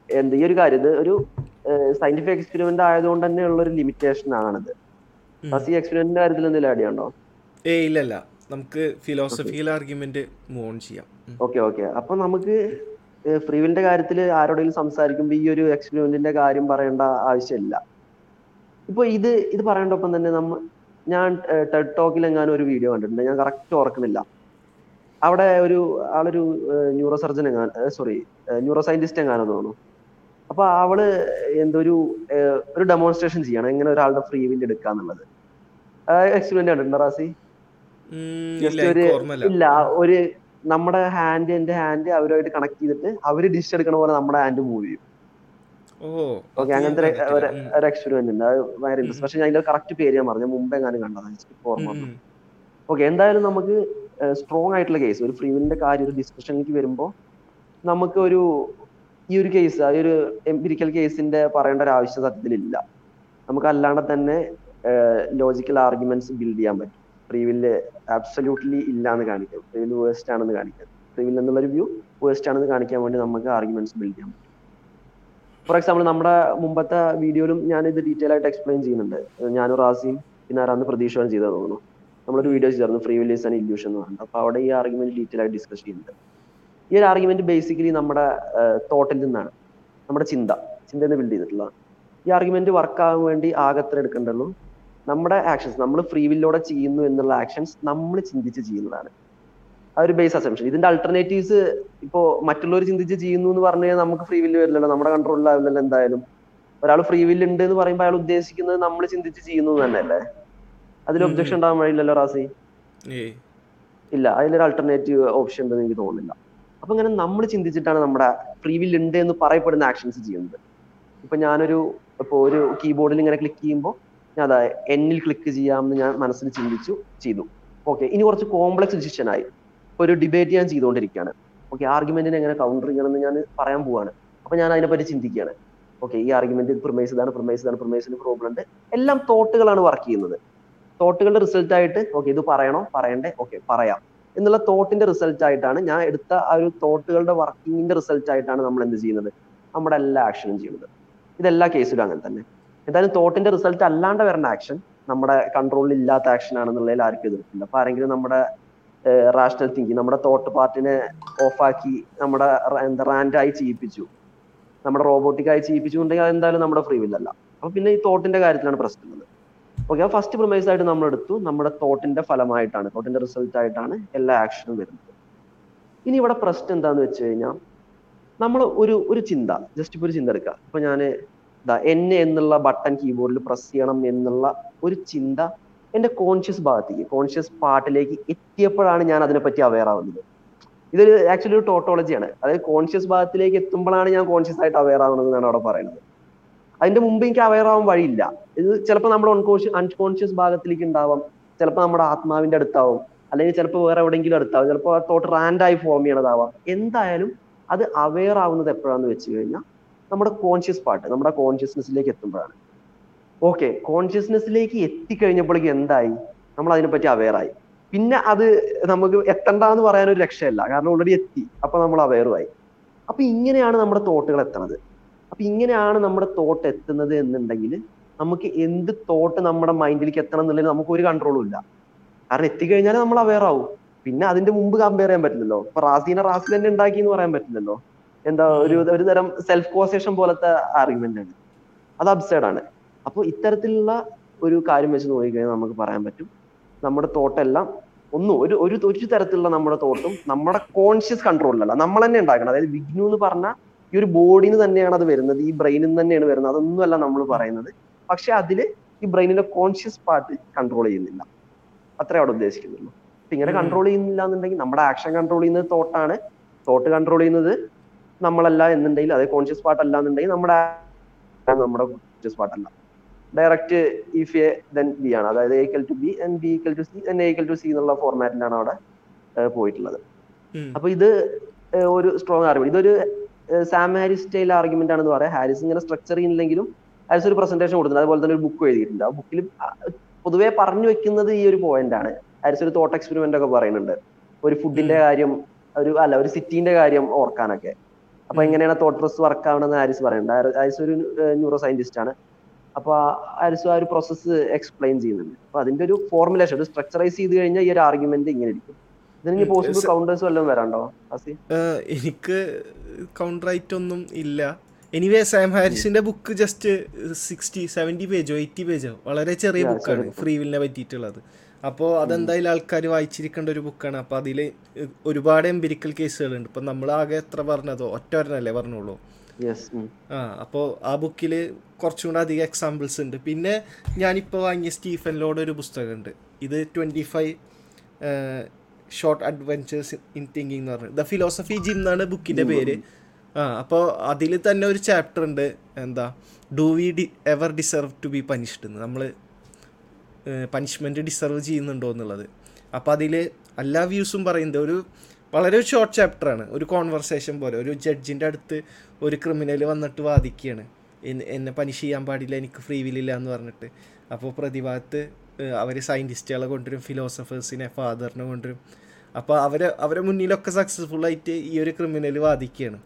Speaker 2: എന്ത് ഈ ഒരു കാര്യം ഇത് ഒരു സയന്റിഫിക് എക്സ്പെരിമെന്റ് ആയതുകൊണ്ട് തന്നെ ഉള്ള ഒരു ലിമിറ്റേഷൻ ആണിത് ഈ എക്സ്പെരിമെന്റിന്റെ കാര്യത്തിൽ എന്തെങ്കിലും ഐഡിയ ഉണ്ടോ?
Speaker 1: ഏ ഇല്ലല്ല. നമുക്ക് ഫിലോസഫിക്കൽ ആർഗ്യുമെന്റ് മൂവ് ഓൺ ചെയ്യാം.
Speaker 2: ഓക്കെ ഓക്കെ അപ്പൊ നമുക്ക് ഫ്രീവിലിന്റെ കാര്യത്തിൽ ആരോടെങ്കിലും സംസാരിക്കുമ്പോൾ ഈ ഒരു എക്സ്പെരിമെന്റിന്റെ കാര്യം പറയേണ്ട ആവശ്യമില്ല. ഇപ്പൊ ഇത് ഇത് പറയേണ്ടൊപ്പം തന്നെ നമ്മ ഞാൻ ടെഡ് ടോക്കിൽ എങ്ങാനും ഒരു വീഡിയോ കണ്ടിട്ടുണ്ട്. ഞാൻ കറക്റ്റ് ഓർക്കുന്നില്ല. അവിടെ ഒരു ആളൊരു ന്യൂറോ സർജൻ എങ്ങാൻ സോറി ന്യൂറോ സയന്റിസ്റ്റ് എങ്ങാനും തോന്നുന്നു. അപ്പൊ അവൾ എന്തോ ഒരു ഒരു ഡെമോൺസ്ട്രേഷൻ ചെയ്യണം. എങ്ങനെ ഒരാളുടെ ഫ്രീ വില്ല് എടുക്കാന്നുള്ളത് എക്സ്പെരിമെന്റ് കണ്ടിട്ടുണ്ടോ റാസി?
Speaker 1: ഇല്ല
Speaker 2: ഒരു നമ്മുടെ ഹാൻഡ് എന്റെ ഹാൻഡ് അവരുമായിട്ട് കണക്ട് ചെയ്തിട്ട് അവർ ഡിഷ് എടുക്കണ പോലെ നമ്മുടെ ഹാൻഡ് മൂവ് ചെയ്യും. ഓക്കെ അങ്ങനത്തെ ഒരു-. ഒരു-. ഒരു എക്സ്പെരിമെന്റ് ഉണ്ട്. അത് ഭയങ്കര ഇൻട്രസ്റ്റ് പക്ഷെ ഞാൻ അതിന്റെ കറക്റ്റ് പേര് ഞാൻ പറഞ്ഞു മുമ്പ് എങ്ങാനും കണ്ടതാണ് ഓർമ്മ. ഓക്കെ എന്തായാലും നമുക്ക് സ്ട്രോങ് ആയിട്ടുള്ള കേസ് ഒരു ഫ്രീവിലിന്റെ കാര്യം ഒരു ഡിസ്കഷനിലേക്ക് വരുമ്പോൾ നമുക്ക് ഒരു ഈ ഒരു കേസ് ആ ഒരു എംപിരിക്കൽ കേസിന്റെ പറയേണ്ട ഒരു ആവശ്യം സത്യത്തിലില്ല. നമുക്ക് അല്ലാണ്ട് തന്നെ ലോജിക്കൽ ആർഗ്യുമെന്റ്സ് ബിൽഡ് ചെയ്യാൻ പറ്റും. ഫ്രീവിൽ ആബ്സല്യൂട്ട്ലി ഇല്ല എന്ന് കാണിക്കാം പ്രീവിൽ വേസ്റ്റ് ആണെന്ന് കാണിക്കാം ഫ്രീവിൽ എന്നുള്ളൊരു വ്യൂ വേസ്റ്റ് ആണെന്ന് കാണിക്കാൻ വേണ്ടി നമുക്ക് ആർഗ്യുമെന്റ്സ് ബിൽഡ് ചെയ്യാൻ പറ്റും. ഫോർ എക്സാമ്പിൾ നമ്മുടെ മുമ്പത്തെ വീഡിയോയിലും ഞാൻ ഇത് ഡീറ്റെയിൽ ആയിട്ട് എക്സ്പ്ലെയിൻ ചെയ്യുന്നുണ്ട്. ഞാനും റാസിയും പിന്നെ ആരാന്ന് പ്രതീക്ഷയാണ് ചെയ്തത് തോന്നുന്നു. നമ്മളൊരു വീഡിയോ ചെയ്തായിരുന്നു ഫ്രീ വില്ലേസ് ആൻഡ് ഇല്യൂഷൻ എന്ന് പറഞ്ഞിട്ട്. അപ്പൊ അവിടെ ഈ ആർഗ്യുമെന്റ് ഡീറ്റെയിൽ ആയിട്ട് ഡിസ്കസ് ചെയ്യുന്നുണ്ട്. ഈ ഒരു ആർഗ്യുമെന്റ് ബേസിക്കലി നമ്മുടെ തോട്ടിൽ നിന്നാണ്. നമ്മുടെ ചിന്ത ചിന്തയിൽ നിന്ന് ബിൽഡ് ചെയ്തിട്ടുള്ള. ഈ ആർഗ്യുമെന്റ് വർക്ക് ആകാൻ വേണ്ടി ആകത്തിന് എടുക്കേണ്ടുള്ളൂ നമ്മുടെ ആക്ഷൻസ് നമ്മൾ ഫ്രീ വില്ലോടെ ചെയ്യുന്നു എന്നുള്ള ആക്ഷൻസ് നമ്മൾ ചിന്തിച്ച് ചെയ്യുന്നതാണ്. ആ ഒരു ബേസ് അസംഷൻ ഇതിന്റെ അൾട്ടർനേറ്റീവ്സ് ഇപ്പോ മറ്റുള്ളവർ ചിന്തിച്ച് ചെയ്യുന്നു എന്ന് പറഞ്ഞു കഴിഞ്ഞാൽ നമുക്ക് ഫ്രീ വില്ല് വരില്ലല്ലോ. നമ്മുടെ കൺട്രോളിലാവില്ലല്ലോ എന്തായാലും. ഒരാൾ ഫ്രീ വില്ല് ഉണ്ട് എന്ന് പറയുമ്പോൾ അയാൾ ഉദ്ദേശിക്കുന്നത് നമ്മൾ ചിന്തിച്ച് ചെയ്യുന്നു തന്നെയല്ലേ? അതിൽ ഒബ്ജക്ഷൻ
Speaker 1: ഉം.
Speaker 2: ഉണ്ടാവാൻ വഴിയില്ലല്ലോ റാസി? ഇല്ല. അതിലൊരു അൾട്ടർനേറ്റീവ് ഓപ്ഷൻ ഉണ്ടെന്ന് എനിക്ക് തോന്നുന്നില്ല. അപ്പൊ ഇങ്ങനെ നമ്മൾ ചിന്തിച്ചിട്ടാണ് നമ്മുടെ ഫ്രീ വില്ല് ഉണ്ട് എന്ന് പറയപ്പെടുന്ന ആക്ഷൻസ് ചെയ്യുന്നത്. ഇപ്പൊ ഞാനൊരു ഇപ്പോൾ ഒരു കീബോർഡിൽ ഇങ്ങനെ ക്ലിക്ക് ചെയ്യുമ്പോൾ ഞാൻ അതാ എന്നിൽ ക്ലിക്ക് ചെയ്യാമെന്ന് ഞാൻ മനസ്സിൽ ചിന്തിച്ചു ചെയ്തു. ഓക്കെ ഇനി കുറച്ച് കോംപ്ലക്സ് ഡിസിഷൻ ആയി. ഒരു ഡിബേറ്റ് ഞാൻ ചെയ്തുകൊണ്ടിരിക്കുകയാണ്. ഓക്കെ ആർഗ്യുമെന്റിനെ എങ്ങനെ കൗണ്ടർ ചെയ്യണമെന്ന് ഞാൻ പറയാൻ പോവാണ്. അപ്പൊ ഞാൻ അതിനെപ്പറ്റി ചിന്തിക്കുകയാണ്. ഓക്കെ ഈ ആർഗ്യുമെന്റ് പ്രൊമൈസ് ഇതാണ് പ്രൊമൈസ് ഇതാണ് പ്രൊമൈസിന് പ്രോബ്ലം ഉണ്ട്. എല്ലാം തോട്ടുകളാണ് വർക്ക് ചെയ്യുന്നത്. തോട്ടുകളുടെ റിസൾട്ട് ആയിട്ട് ഓക്കെ ഇത് പറയണോ? പറയണ്ടേ? ഓക്കെ പറയാം. എന്നുള്ള തോട്ടിന്റെ റിസൾട്ട് ആയിട്ടാണ് ഞാൻ എടുത്ത ആ ഒരു തോട്ടുകളുടെ വർക്കിങ്ങിന്റെ റിസൾട്ട് ആയിട്ടാണ് നമ്മൾ എന്ത് ചെയ്യുന്നത്? നമ്മുടെ എല്ലാ ആക്ഷനും ചെയ്യുന്നത്. ഇതെല്ലാ കേസിലും അങ്ങനെ തന്നെ. എന്തായാലും തോട്ടിന്റെ റിസൾട്ട് അല്ലാണ്ട് വരുന്ന ആക്ഷൻ നമ്മുടെ കൺട്രോളിൽ ഇല്ലാത്ത ആക്ഷൻ ആണെന്നുള്ളതിൽ ആർക്കും എതിർപ്പില്ല. അപ്പൊ ആരെങ്കിലും നമ്മുടെ റാഷണൽ തിങ്കിങ് നമ്മുടെ തോട്ട് പാർട്ടിനെ ഓഫാക്കി നമ്മുടെ എന്താ റാൻഡായി ചെയ്യിപ്പിച്ചു. നമ്മുടെ റോബോട്ടിക് ആയി ചെയ്യിപ്പിച്ചുകൊണ്ടെങ്കിൽ അതെന്തായാലും നമ്മുടെ ഫ്രീ വില്ലല്ല അപ്പൊ പിന്നെ ഈ തോട്ടിന്റെ കാര്യത്തിലാണ് പ്രശ്നം ഓക്കെ ഫസ്റ്റ് പ്രൊമൈസ് ആയിട്ട് നമ്മൾ എടുത്തു. നമ്മുടെ തോട്ടിന്റെ ഫലമായിട്ടാണ് തോട്ടിന്റെ റിസൾട്ട് ആയിട്ടാണ് എല്ലാ ആക്ഷനും വരുന്നത്. ഇനി ഇവിടെ പ്രശ്നം എന്താന്ന് വെച്ച് കഴിഞ്ഞാൽ നമ്മൾ ഒരു ഒരു ചിന്ത ജസ്റ്റ് ഇപ്പൊ ഒരു ചിന്ത എടുക്കുക ഇപ്പൊ ഞാൻ എന്നെ എന്നുള്ള ബട്ടൺ കീബോർഡിൽ പ്രസ് ചെയ്യണം എന്നുള്ള ഒരു ചിന്ത എന്റെ കോൺഷ്യസ് ഭാഗത്തേക്ക് കോൺഷ്യസ് പാർട്ടിലേക്ക് എത്തിയപ്പോഴാണ് ഞാൻ അതിനെപ്പറ്റി അവെയർ ആവുന്നത്. ഇതൊരു ആക്ച്വലി ഒരു ടോട്ടോളജിയാണ് അതായത് കോൺഷ്യസ് ഭാഗത്തിലേക്ക് എത്തുമ്പോഴാണ് ഞാൻ കോൺഷ്യസ് ആയിട്ട് അവെയർ ആവുന്നത് എന്നാണ് അവിടെ പറയുന്നത്. അതിന്റെ മുമ്പ് എനിക്ക് അവെയർ ആവാൻ വഴിയില്ല. ഇത് ചിലപ്പോൾ നമ്മുടെ അൺകോൺഷ്യസ് അൺകോൺഷ്യസ് ഭാഗത്തിലേക്ക് ഉണ്ടാവാം. ചിലപ്പോൾ നമ്മുടെ ആത്മാവിന്റെ അടുത്താവും. അല്ലെങ്കിൽ ചിലപ്പോൾ വേറെ എവിടെയെങ്കിലും അടുത്താവും. ചിലപ്പോൾ ആ തോട്ട് റാൻഡായി ഫോം ചെയ്യണതാവാം. എന്തായാലും അത് അവെയർ ആവുന്നത് എപ്പോഴാന്ന് വെച്ച് കഴിഞ്ഞാൽ നമ്മുടെ കോൺഷ്യസ് പാർട്ട് നമ്മുടെ കോൺഷ്യസ്നെസ്സിലേക്ക് എത്തുമ്പോഴാണ്. ഓക്കെ കോൺഷ്യസ്നെസ്സിലേക്ക് എത്തിക്കഴിഞ്ഞപ്പോഴേക്കും എന്തായി? നമ്മൾ അതിനെപ്പറ്റി അവെയറായി പിന്നെ അത് നമുക്ക് എത്തണ്ടെന്ന് പറയാൻ ഒരു രക്ഷയല്ല. കാരണം ഓൾറെഡി എത്തി. അപ്പൊ നമ്മൾ അവയറുമായി അപ്പൊ ഇങ്ങനെയാണ് നമ്മുടെ തോട്ടുകൾ എത്തണത്. അപ്പൊ ഇങ്ങനെയാണ് നമ്മുടെ തോട്ട് എത്തുന്നത് എന്നുണ്ടെങ്കിൽ നമുക്ക് എന്ത് തോട്ട് നമ്മുടെ മൈൻഡിലേക്ക് എത്തണം എന്നുള്ളതിൽ നമുക്ക് ഒരു കൺട്രോളും ഇല്ല. കാരണം എത്തിക്കഴിഞ്ഞാൽ നമ്മൾ അവെയർ ആവും. പിന്നെ അതിന്റെ മുമ്പ് കമ്പയർ ചെയ്യാൻ പറ്റില്ലല്ലോ. ഇപ്പൊ റാസീനെ റാസി തന്നെ ഉണ്ടാക്കി എന്ന് പറയാൻ പറ്റില്ലല്ലോ. എന്താ ഒരു ഒരു തരം സെൽഫ് കോസേഷൻ പോലത്തെ ആർഗ്യുമെന്റ് ആണ്. അത് അബ്സൈഡ് ആണ്. അപ്പോൾ ഇത്തരത്തിലുള്ള ഒരു കാര്യം വെച്ച് നോക്കിക്കഴിഞ്ഞാൽ നമുക്ക് പറയാൻ പറ്റും. നമ്മുടെ തോട്ടെല്ലാം ഒന്നും ഒരു ഒരു ഒരു തരത്തിലുള്ള നമ്മുടെ തോട്ടും നമ്മുടെ കോൺഷ്യസ് കൺട്രോളിലല്ല നമ്മൾ തന്നെ ഉണ്ടാക്കണം. അതായത് വിഗ്നു എന്ന് പറഞ്ഞ ഈ ഒരു ബോഡിന്ന് തന്നെയാണ് അത് വരുന്നത്. ഈ ബ്രെയിനിൽ നിന്ന് തന്നെയാണ് വരുന്നത്. അതൊന്നുമല്ല നമ്മൾ പറയുന്നത്. പക്ഷെ അതിൽ ഈ ബ്രെയിനിന്റെ കോൺഷ്യസ് പാർട്ട് കൺട്രോൾ ചെയ്യുന്നില്ല. അത്രേ അവിടെ ഉദ്ദേശിക്കുന്നുള്ളൂ. അപ്പൊ ഇങ്ങനെ കൺട്രോൾ ചെയ്യുന്നില്ല എന്നുണ്ടെങ്കിൽ നമ്മുടെ ആക്ഷൻ കൺട്രോൾ ചെയ്യുന്നത് തോട്ടാണ്. തോട്ട് കൺട്രോൾ ചെയ്യുന്നത് നമ്മളല്ല എന്നുണ്ടെങ്കിൽ അതായത് കോൺഷ്യസ് പാർട്ട് അല്ല എന്നുണ്ടെങ്കിൽ നമ്മുടെ നമ്മുടെ കോൺഷ്യസ് പാർട്ട് അല്ല. Direct if A then B ആണ്. അതായത് A equal to B and B equal to C and A equal to C എന്നുള്ള ഫോർമാറ്റിലാണ് അവിടെ പോയിട്ടുള്ളത്. അപ്പൊ ഇത് ഒരു സ്ട്രോങ് ആർഗ്യുമെന്റ് ഇതൊരു സാം ഹാരിസ് സ്റ്റൈൽ ആർഗ്യുമെന്റ് ആണെന്ന് പറയാം. ഹാരിസ് ഇങ്ങനെ സ്ട്രക്ചർ ചെയ്യുന്നില്ലെങ്കിലും ഹാരിസ് ഒരു പ്രസന്റേഷൻ കൊടുക്കുന്നത് അതുപോലെ തന്നെ ഒരു ബുക്ക് എഴുതിയിട്ടുണ്ട്. ആ ബുക്കിൽ പൊതുവേ പറഞ്ഞു വെക്കുന്നത് ഈ ഒരു പോയിന്റ് ആണ്. ഹാരിസ് ഒരു തോട്ട് എക്സ്പെരിമെന്റ് ഒക്കെ പറയുന്നുണ്ട്. ഒരു ഫുഡിന്റെ കാര്യം ഒരു അല്ല ഒരു സിറ്റിന്റെ കാര്യം ഓർക്കാനൊക്കെ. അപ്പൊ എങ്ങനെയാണ് തോട്ട് പ്രോസസ് വർക്ക് ആവണമെന്ന് ഹാരിസ് പറയുന്നുണ്ട്. ഹാരി- ഹാരിസ് ഒരു ന്യൂറോ സയന്റിസ്റ്റ് ആണ്. അപ്പൊ ആ ആ ഒരു പ്രോസസ്സ് എക്സ്പ്ലെയിൻ ചെയ്യുന്നുണ്ട്. അപ്പൊ അതിന്റെ ഒരു ഫോർമുലേഷൻ ഒരു സ്ട്രക്ചറൈസ് ചെയ്ത് കഴിഞ്ഞാൽ ഈ ഒരു ആർഗ്യുമെന്റ് ഇങ്ങനെ ഇരിക്കും. ഇതിന് പോസിബിൾ കൗണ്ടേഴ്സ് വല്ലതും വരാണ്ടോ
Speaker 1: എനിക്ക് കൗണ്ടർ ആയിട്ടൊന്നും ഇല്ല. എനിവേ സാം ഹാരിസിന്റെ ബുക്ക് ജസ്റ്റ് സിക്സ്റ്റി സെവന്റി പേജോ എയ്റ്റി പേജോ വളരെ ചെറിയ ബുക്കാണ്. ഫ്രീ വില്ലിനെ പറ്റിയിട്ടുള്ളത്. അപ്പോൾ അതെന്തായാലും ആൾക്കാർ വായിച്ചിരിക്കേണ്ട ഒരു ബുക്കാണ് അപ്പോൾ അതിൽ ഒരുപാട് എംപിരിക്കൽ കേസുകളുണ്ട് ഇപ്പം നമ്മൾ ആകെ എത്ര പറഞ്ഞതോ ഒറ്റ ഒരെണ്ണല്ലേ പറഞ്ഞോളൂ ആ അപ്പോൾ ആ ബുക്കിൽ കുറച്ചും കൂടെ അധികം എക്സാമ്പിൾസ് ഉണ്ട്. പിന്നെ ഞാനിപ്പോൾ വാങ്ങിയ സ്റ്റീഫൻ ലോഡ് ഒരു പുസ്തകമുണ്ട്. ഇത് twenty five short adventures in thinking എന്ന് പറഞ്ഞത് ദ ഫിലോസഫി ജിം എന്നാണ് ബുക്കിന്റെ പേര്. ആ അപ്പോൾ അതിൽ തന്നെ ഒരു ചാപ്റ്റർ ഉണ്ട്. എന്താ? Do we D ever deserve to be punished എന്ന്. നമ്മൾ പനിഷ്മെന്റ് ഡിസർവ് ചെയ്യുന്നുണ്ടോ എന്നുള്ളത്. അപ്പോൾ അതിൽ എല്ലാ വ്യൂസും പറയുന്നത് ഒരു വളരെ ഒരു ഷോർട്ട് ചാപ്റ്ററാണ് ഒരു കോൺവെർസേഷൻ പോലെ. ഒരു ജഡ്ജിന്റെ അടുത്ത് ഒരു ക്രിമിനൽ വന്നിട്ട് വാദിക്കുകയാണ്. എന്നെ- എന്നെ പനിഷ് ചെയ്യാൻ പാടില്ല എനിക്ക് ഫ്രീ വില്ലില്ല എന്ന് പറഞ്ഞിട്ട്. അപ്പോൾ പ്രതിഭാഗത്ത് അവർ സയന്റിസ്റ്റുകളെ കൊണ്ടുവരും ഫിലോസഫേഴ്സിനെ ഫാദറിനെ കൊണ്ടുവരും. അപ്പോൾ അവരെ അവരെ മുന്നിലൊക്കെ സക്സസ്ഫുള്ളായിട്ട് ഈ ഒരു ക്രിമിനൽ വാദിക്കുകയാണ്.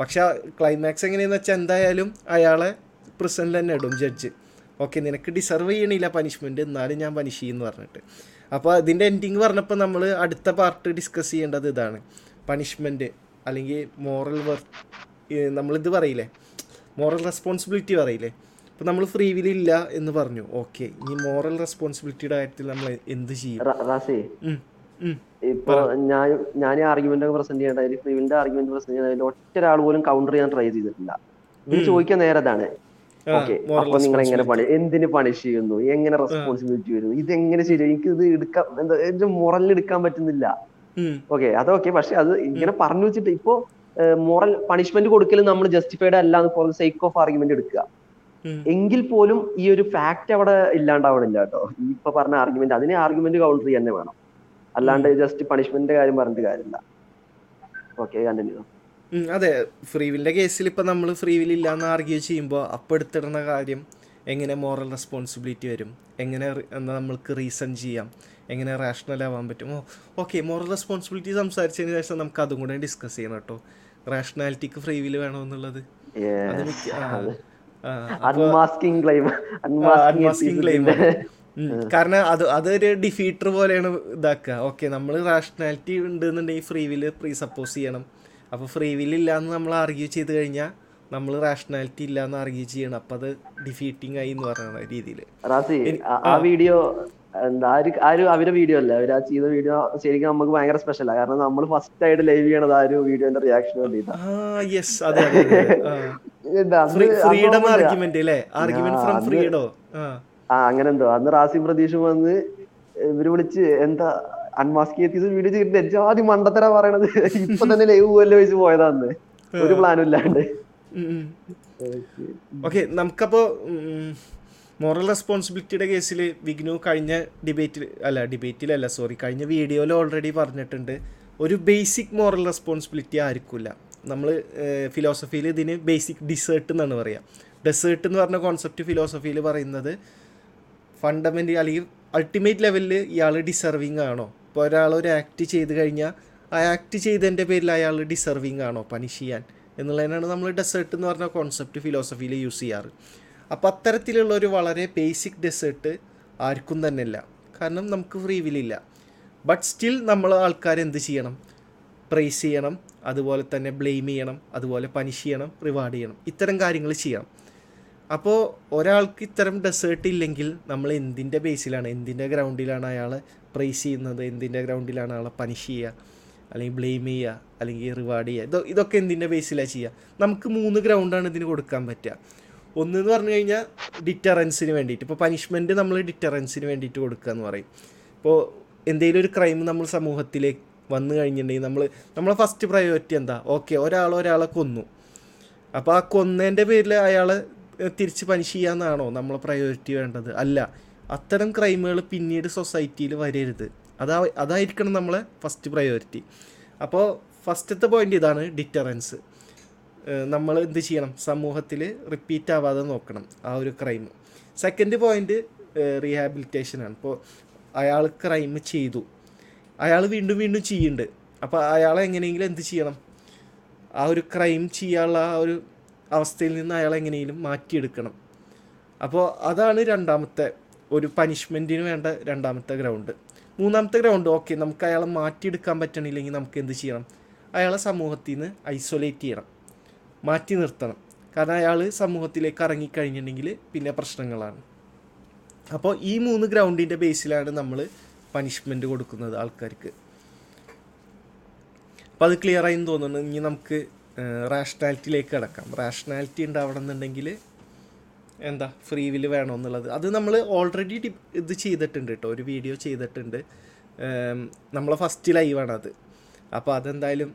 Speaker 1: പക്ഷെ ക്ലൈമാക്സ് എങ്ങനെയെന്ന് വെച്ചാൽ എന്തായാലും അയാളെ പ്രിസണിൽ തന്നെ ഇടും ജഡ്ജ് ഓക്കെ നിനക്ക് ഡിസർവ് ചെയ്യണില്ല പനിഷ്മെന്റ് എന്നാലും ഞാൻ പനിഷ് ചെയ്യുമെന്ന് പറഞ്ഞിട്ട്. അപ്പോൾ അതിന്റെ എൻഡിങ് പറഞ്ഞപ്പോൾ നമ്മൾ അടുത്ത പാർട്ട് ഡിസ്കസ് ചെയ്യേണ്ടത് ഇതാണ്. പണിഷ്മെന്റ് അല്ലെങ്കിൽ മോറൽ വർക്ക് ഇത് പറയില്ലേ? മോറൽ റെസ്പോൺസിബിലിറ്റി പറയില്ലേ? അപ്പൊ നമ്മൾ ഫ്രീ വിൽ ഇല്ല എന്ന് പറഞ്ഞു. ഓക്കെ ഈ മോറൽ റെസ്പോൺസിബിലിറ്റിയുടെ കാര്യത്തിൽ നമ്മൾ എന്ത് ചെയ്യും.
Speaker 2: ഇപ്പൊ ഞാൻ ഞാൻ ആർഗ്യുമെന്റ് ഒക്കെ പ്രസന്റ് ചെയ്യണ്ടായി ഫ്രീവിന്റെ ആർഗ്യുമെന്റ് പ്രസന്റ് ചെയ്യണ്ടായി ഒറ്റ ഒരാൾ പോലും കൗണ്ടർ ചെയ്യാൻ ട്രൈ ചെയ്തിട്ടില്ല. ചോദിക്കാൻ നേരതാണ് ഓക്കെ അപ്പൊ നിങ്ങൾ എങ്ങനെ പണി എന്തിന് പണിഷ് ചെയ്യുന്നു എങ്ങനെ റെസ്പോൺസിബിലിറ്റി വരുന്നു? ഇതെങ്ങനെ ശരി എനിക്ക് ഇത് എടുക്കാൻ എന്താ മൊറലിൽ എടുക്കാൻ പറ്റുന്നില്ല. ഓക്കെ അതൊക്കെ പക്ഷെ അത് ഇങ്ങനെ പറഞ്ഞു വെച്ചിട്ട് ഇപ്പോ മോറൽ പണിഷ്മെന്റ് കൊടുക്കലും നമ്മൾ ജസ്റ്റിഫൈഡ് അല്ല എന്ന് ഫോർ സേക്ക് ഓഫ് ആർഗ്യുമെന്റ് എടുക്കുക. എങ്കിൽ പോലും ഈ ഒരു ഫാക്ട് അവിടെ ഇല്ലാണ്ടാവണില്ല കേട്ടോ. ഈ ഇപ്പൊ പറഞ്ഞ ആർഗ്യുമെന്റ് അതിനെ ആർഗ്യുമെന്റ് കൗണ്ടർ ചെയ്യാൻ തന്നെ വേണം. അല്ലാണ്ട് ജസ്റ്റ് പണിഷ്മെന്റിന്റെ കാര്യം പറഞ്ഞിട്ട് കാര്യമില്ല. ഓക്കെ കണ്ടിന്യൂ
Speaker 1: അതെ. ഫ്രീ വില്ലിന്റെ കേസിൽ ഇപ്പം നമ്മൾ ഫ്രീ വിൽ ഇല്ലാന്ന് ആർഗ്യൂ ചെയ്യുമ്പോൾ അപ്പോൾ എടുത്തിടുന്ന കാര്യം എങ്ങനെ മോറൽ റെസ്പോൺസിബിലിറ്റി വരും? എങ്ങനെ എന്താ നമ്മൾക്ക് റീസൺ ചെയ്യാം? എങ്ങനെ റാഷണൽ ആവാൻ പറ്റും? ഓ ഓക്കെ. മോറൽ റെസ്പോൺസിബിലിറ്റി സംസാരിച്ചതിന് ശേഷം നമുക്ക് അതും കൂടെ ഡിസ്കസ് ചെയ്യണം കേട്ടോ. റാഷണാലിറ്റിക്ക് ഫ്രീ വേണമെന്നുള്ളത് അത് അപ്പോൾ
Speaker 2: അൺമാസ്കിംഗ് ക്ലൈം
Speaker 1: അൺമാസ്കിംഗ് ക്ലെയിം കാരണം അത് അതൊരു ഡിഫീറ്റർ പോലെയാണ് ഇതാക്കുക. ഓക്കെ നമ്മൾ റാഷണാലിറ്റി ഉണ്ട് എന്നുണ്ടെങ്കിൽ ഫ്രീ വിൽ പ്രീ സപ്പോസ് ചെയ്യണം. അപ്പോൾ ഫ്രീ വില്ല് ഇല്ലയെന്ന് എന്ന് നമ്മൾ ആർഗ്യൂ ചെയ്ത് കഴിഞ്ഞാൽ നമ്മൾ റാഷണാലിറ്റി ഇല്ല എന്ന് ആർഗ്യൂ ചെയ്യണം. അപ്പം അത് ഡിഫീറ്റിംഗ് ആയി എന്ന് പറയുന്ന രീതിയിൽ
Speaker 2: ആ- വീഡിയോ എന്താ ആ ഒരു അവരുടെ വീഡിയോ അല്ല? അവർ ആ ചെയ്ത വീഡിയോ ശരിക്കും നമുക്ക് ഭയങ്കര സ്പെഷ്യലാണ് കാരണം നമ്മൾ ഫസ്റ്റ് ആയിട്ട് ലൈവ് ചെയ്യണത് ആ ഒരു വീഡിയോന്റെ റിയാക്ഷൻ വേണ്ടിയിട്ടാണ് അങ്ങനെ എന്തോ. അന്ന് റാസി പ്രതീക്ഷ വന്ന് ഇവർ വിളിച്ച് എന്താ അൺമാസ്ക് എത്തിയത് വീഡിയോ ചെയ്തിട്ട് ആദ്യം മണ്ടത്തര പറയണത്. ഇപ്പൊ തന്നെ ലൈവ് പോലെ വെച്ച് പോയതാന്ന്. ഒരു പ്ലാനും ഇല്ലാണ്ട്.
Speaker 1: ഓക്കെ നമുക്കപ്പോ മോറൽ റെസ്പോൺസിബിലിറ്റിയുടെ കേസിൽ വിഗ്നു കഴിഞ്ഞ ഡിബേറ്റിൽ അല്ല ഡിബേറ്റിലല്ല സോറി കഴിഞ്ഞ വീഡിയോയിൽ ഓൾറെഡി പറഞ്ഞിട്ടുണ്ട്. ഒരു ബേസിക് മോറൽ റെസ്പോൺസിബിലിറ്റി ആയിരിക്കില്ല നമ്മൾ ഫിലോസഫിയിൽ ഇതിന് ബേസിക് ഡിസേർട്ട് എന്നാണ് പറയുക ഡെസേർട്ട് എന്ന് പറഞ്ഞ കോൺസെപ്റ്റ് ഫിലോസഫിയിൽ പറയുന്നത് ഫണ്ടമെന്റ് അല്ലെങ്കിൽ അൾട്ടിമേറ്റ് ലെവലിൽ ഇയാൾ ഡിസർവിങ് ആണോ? ഇപ്പോൾ ഒരാൾ ഒരു ആക്ട് ചെയ്ത് കഴിഞ്ഞാൽ ആ ആക്ട് ചെയ്തതിന്റെ പേരിൽ അയാൾ ഡിസർവിങ് ആണോ? പണിഷ് ചെയ്യാൻ. എന്നുള്ളതിനാണ് നമ്മൾ ഡെസേർട്ട് എന്ന് പറഞ്ഞ കോൺസെപ്റ്റ് ഫിലോസഫിയിൽ യൂസ് ചെയ്യാറ്. അപ്പോൾ അത്തരത്തിലുള്ള ഒരു വളരെ ബേസിക് ഡെസേർട്ട് ആർക്കും തന്നെ ഇല്ല കാരണം നമുക്ക് ഫ്രീ വില്ലില്ല ബട്ട് സ്റ്റിൽ നമ്മൾ ആൾക്കാർ എന്ത് ചെയ്യണം? പ്രൈസ് ചെയ്യണം. അതുപോലെ തന്നെ ബ്ലെയിം ചെയ്യണം. അതുപോലെ പനിഷ് ചെയ്യണം. റിവാർഡ് ചെയ്യണം. ഇത്തരം കാര്യങ്ങൾ ചെയ്യണം. അപ്പോൾ ഒരാൾക്ക് ഇത്തരം ഡെസേർട്ട് ഇല്ലെങ്കിൽ നമ്മൾ എന്തിന്റെ ബേസിലാണ് എന്തിന്റെ ഗ്രൗണ്ടിലാണ് അയാളെ പ്രൈസ് ചെയ്യുന്നത്? എന്തിന്റെ ഗ്രൗണ്ടിലാണ് അയാളെ പനിഷ് ചെയ്യുക? അല്ലെങ്കിൽ ബ്ലെയിം ചെയ്യുക? അല്ലെങ്കിൽ റിവാർഡ് ചെയ്യുക? ഇതൊ ഇതൊക്കെ എന്തിന്റെ ബേസിലാണ് ചെയ്യുക? നമുക്ക് മൂന്ന് ഗ്രൗണ്ടാണ് ഇതിന് കൊടുക്കാൻ പറ്റുക. ഒന്ന് എന്ന് പറഞ്ഞു കഴിഞ്ഞാൽ ഡിറ്ററൻസിന് വേണ്ടിയിട്ട്. ഇപ്പോൾ പനിഷ്മെന്റ് നമ്മൾ ഡിറ്ററൻസിന് വേണ്ടിയിട്ട് കൊടുക്കുക എന്ന് പറയും. ഇപ്പോൾ എന്തെങ്കിലും ഒരു ക്രൈം നമ്മൾ സമൂഹത്തിലേക്ക് വന്നു കഴിഞ്ഞിട്ടുണ്ടെങ്കിൽ നമ്മൾ നമ്മളെ ഫസ്റ്റ് പ്രയോറിറ്റി എന്താ? ഓക്കെ ഒരാൾ ഒരാളെ കൊന്നു. അപ്പോൾ ആ കൊന്നതിന്റെ പേരിൽ അയാളെ തിരിച്ച് പനിഷ് ചെയ്യാന്നാണോ നമ്മളെ പ്രയോറിറ്റി വേണ്ടത്? അല്ല. അത്തരം ക്രൈമുകൾ പിന്നീട് സൊസൈറ്റിയിൽ വരരുത്. അതാ അതായിരിക്കണം നമ്മളെ ഫസ്റ്റ് പ്രയോറിറ്റി അപ്പോൾ ഫസ്റ്റത്തെ പോയിന്റ് ഇതാണ് ഡിറ്ററൻസ് നമ്മൾ എന്ത് ചെയ്യണം? സമൂഹത്തിൽ റിപ്പീറ്റ് ആവാതെ നോക്കണം ആ ഒരു ക്രൈം സെക്കൻഡ് പോയിന്റ് റീഹാബിലിറ്റേഷനാണ് ഇപ്പോൾ അയാൾ ക്രൈം ചെയ്തു. അയാൾ വീണ്ടും വീണ്ടും ചെയ്യുന്നുണ്ട്. അപ്പോൾ അയാളെ എങ്ങനെയെങ്കിലും എന്ത് ചെയ്യണം? ആ ഒരു ക്രൈം ചെയ്യാനുള്ള ആ ഒരു അവസ്ഥയിൽ നിന്ന് അയാൾ എങ്ങനെയും മാറ്റിയെടുക്കണം. അപ്പോൾ അതാണ് രണ്ടാമത്തെ ഒരു പനിഷ്മെന്റിന് വേണ്ട രണ്ടാമത്തെ ഗ്രൗണ്ട് മൂന്നാമത്തെ ഗ്രൗണ്ട് ഓക്കെ നമുക്ക് അയാളെ മാറ്റിയെടുക്കാൻ പറ്റണില്ലെങ്കിൽ നമുക്ക് എന്ത് ചെയ്യണം? അയാളെ സമൂഹത്തിൽ നിന്ന് ഐസൊലേറ്റ് ചെയ്യണം. മാറ്റി നിർത്തണം. കാരണം അയാൾ സമൂഹത്തിലേക്ക് ഇറങ്ങിക്കഴിഞ്ഞിട്ടുണ്ടെങ്കിൽ പിന്നെ പ്രശ്നങ്ങളാണ്. അപ്പോൾ ഈ മൂന്ന് ഗ്രൗണ്ടിന്റെ ബേസിലാണ് നമ്മൾ പനിഷ്മെന്റ് കൊടുക്കുന്നത് ആൾക്കാർക്ക്. അപ്പോൾ അത് ക്ലിയർ ആയി തോന്നുന്നു. ഇനി നമുക്ക് റാഷണാലിറ്റിയിലേക്ക് കിടക്കാം. റാഷണാലിറ്റി ഉണ്ടാവണമെന്നുണ്ടെങ്കിൽ എന്താ ഫ്രീ വിൽ വേണമെന്നുള്ളത്. അത് നമ്മൾ ഓൾറെഡി ഇത് ചെയ്തിട്ടുണ്ട് കേട്ടോ ഒരു വീഡിയോ ചെയ്തിട്ടുണ്ട്. നമ്മളെ ഫസ്റ്റ് ലൈവാണ് അത്. അപ്പോൾ അതെന്തായാലും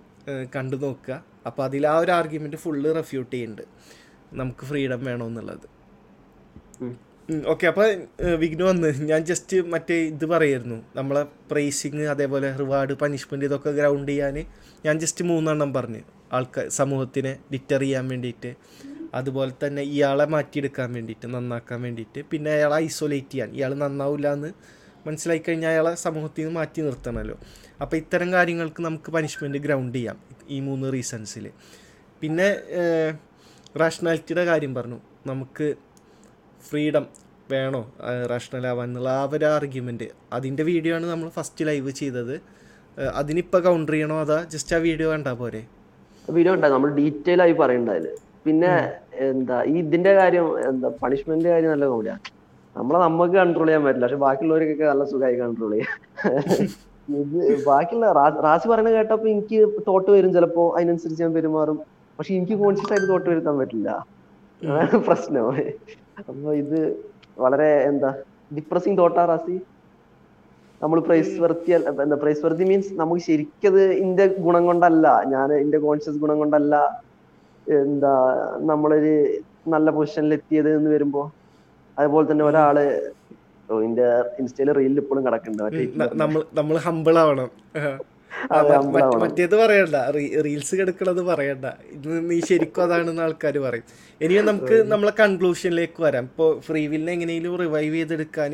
Speaker 1: കണ്ടു നോക്കുക. അപ്പോൾ അതിൽ ആ ഒരു ആർഗ്യുമെന്റ് ഫുള്ള് റെഫ്യൂട്ട് ചെയ്യുന്നുണ്ട്. നമുക്ക് ഫ്രീഡം വേണമെന്നുള്ളത്. ഓക്കെ അപ്പോൾ വിഘ്ന വന്ന്. ഞാൻ ജസ്റ്റ് മറ്റേ ഇത് പറയായിരുന്നു. നമ്മളെ പ്രൈസിങ് അതേപോലെ റിവാർഡ് പനിഷ്മെന്റ് ഇതൊക്കെ ഗ്രൗണ്ട് ചെയ്യാൻ ഞാൻ ജസ്റ്റ് മൂന്നെണ്ണം പറഞ്ഞു. ആൾക്കാർ സമൂഹത്തിനെ ഡിറ്റർ ചെയ്യാൻ വേണ്ടിയിട്ട്. അതുപോലെ തന്നെ ഇയാളെ മാറ്റിയെടുക്കാൻ വേണ്ടിയിട്ട് നന്നാക്കാൻ വേണ്ടിയിട്ട്. പിന്നെ അയാളെ ഐസൊലേറ്റ് ചെയ്യാൻ. ഇയാൾ നന്നാവില്ല എന്ന് മനസ്സിലാക്കി കഴിഞ്ഞാൽ അയാളെ സമൂഹത്തിൽ നിന്ന് മാറ്റി നിർത്തണമല്ലോ അപ്പോൾ ഇത്തരം കാര്യങ്ങൾക്ക് നമുക്ക് പനിഷ്മെന്റ് ഗ്രൗണ്ട് ചെയ്യാം ഈ മൂന്ന് റീസൺസിൽ പിന്നെ റാഷണാലിറ്റിയുടെ കാര്യം പറഞ്ഞു. നമുക്ക് ഫ്രീഡം വേണോ? റാഷണലാവാൻ എന്നുള്ള ആ ഒരു ആർഗ്യുമെന്റ് അതിന്റെ വീഡിയോ ആണ് നമ്മൾ ഫസ്റ്റ് ലൈവ് ചെയ്തത്. അതിനിപ്പോൾ കൗണ്ടർ ചെയ്യണോ അതാ ജസ്റ്റ് ആ വീഡിയോ കണ്ടാൽ പോരെ?
Speaker 2: വീഡിയോ ഉണ്ടായി നമ്മൾ ഡീറ്റെയിൽ ആയി പറയണ്ടതിൽ പിന്നെ എന്താ ഈ ഇതിന്റെ കാര്യം എന്താ പണിഷ്മെന്റ് കാര്യം നല്ല കോമഡിയാ നമ്മളെ നമുക്ക് കൺട്രോൾ ചെയ്യാൻ പറ്റില്ല പക്ഷെ ബാക്കിയുള്ളവർക്കൊക്കെ നല്ല സുഖമായി കൺട്രോൾ ചെയ്യാം. ഇത് ബാക്കിയുള്ള റാസി പറയുന്നത് കേട്ടപ്പോ എനിക്ക് തോട്ട് വരും ചിലപ്പോ അതിനനുസരിച്ച് ഞാൻ പെരുമാറും. പക്ഷെ എനിക്ക് കോൺഷ്യസ് ആയിട്ട് തോട്ട് വരുത്താൻ പറ്റില്ല. പ്രശ്നം. അപ്പൊ ഇത് വളരെ എന്താ ഡിപ്രസിങ് തോട്ടാ റാസി. നമ്മൾ പ്രൈസ് വർത്തി എന്താ പ്രൈസ് വർത്തി മീൻസ് നമുക്ക് ശരിക്കത് ഇന്റെ ഗുണം കൊണ്ടല്ല ഞാൻ ഇന്റെ കോൺഷ്യസ് ഗുണം കൊണ്ടല്ല എന്താ നമ്മളൊരു നല്ല പൊസിഷനിൽ എത്തിയത് എന്ന് വരുമ്പോ. അതുപോലെ തന്നെ ഒരാൾ ഇന്റെ ഇൻസ്റ്റയിൽ റീലിൽ ഇപ്പോഴും കിടക്കുന്നുണ്ട്
Speaker 1: നമ്മൾ ഹമ്പിൾ ആവണം. മറ്റേത് പറയണ്ട. റീൽസ് കിടക്കണത് പറയണ്ട. ഇത് നീ ശരിക്കും അതാണെന്ന് ആൾക്കാർ പറയും. ഇനിയും നമുക്ക് നമ്മളെ കൺക്ലൂഷനിലേക്ക് വരാം. ഇപ്പോൾ ഫ്രീ വില്ലിനെ എങ്ങനെയും റിവൈവ് ചെയ്തെടുക്കാൻ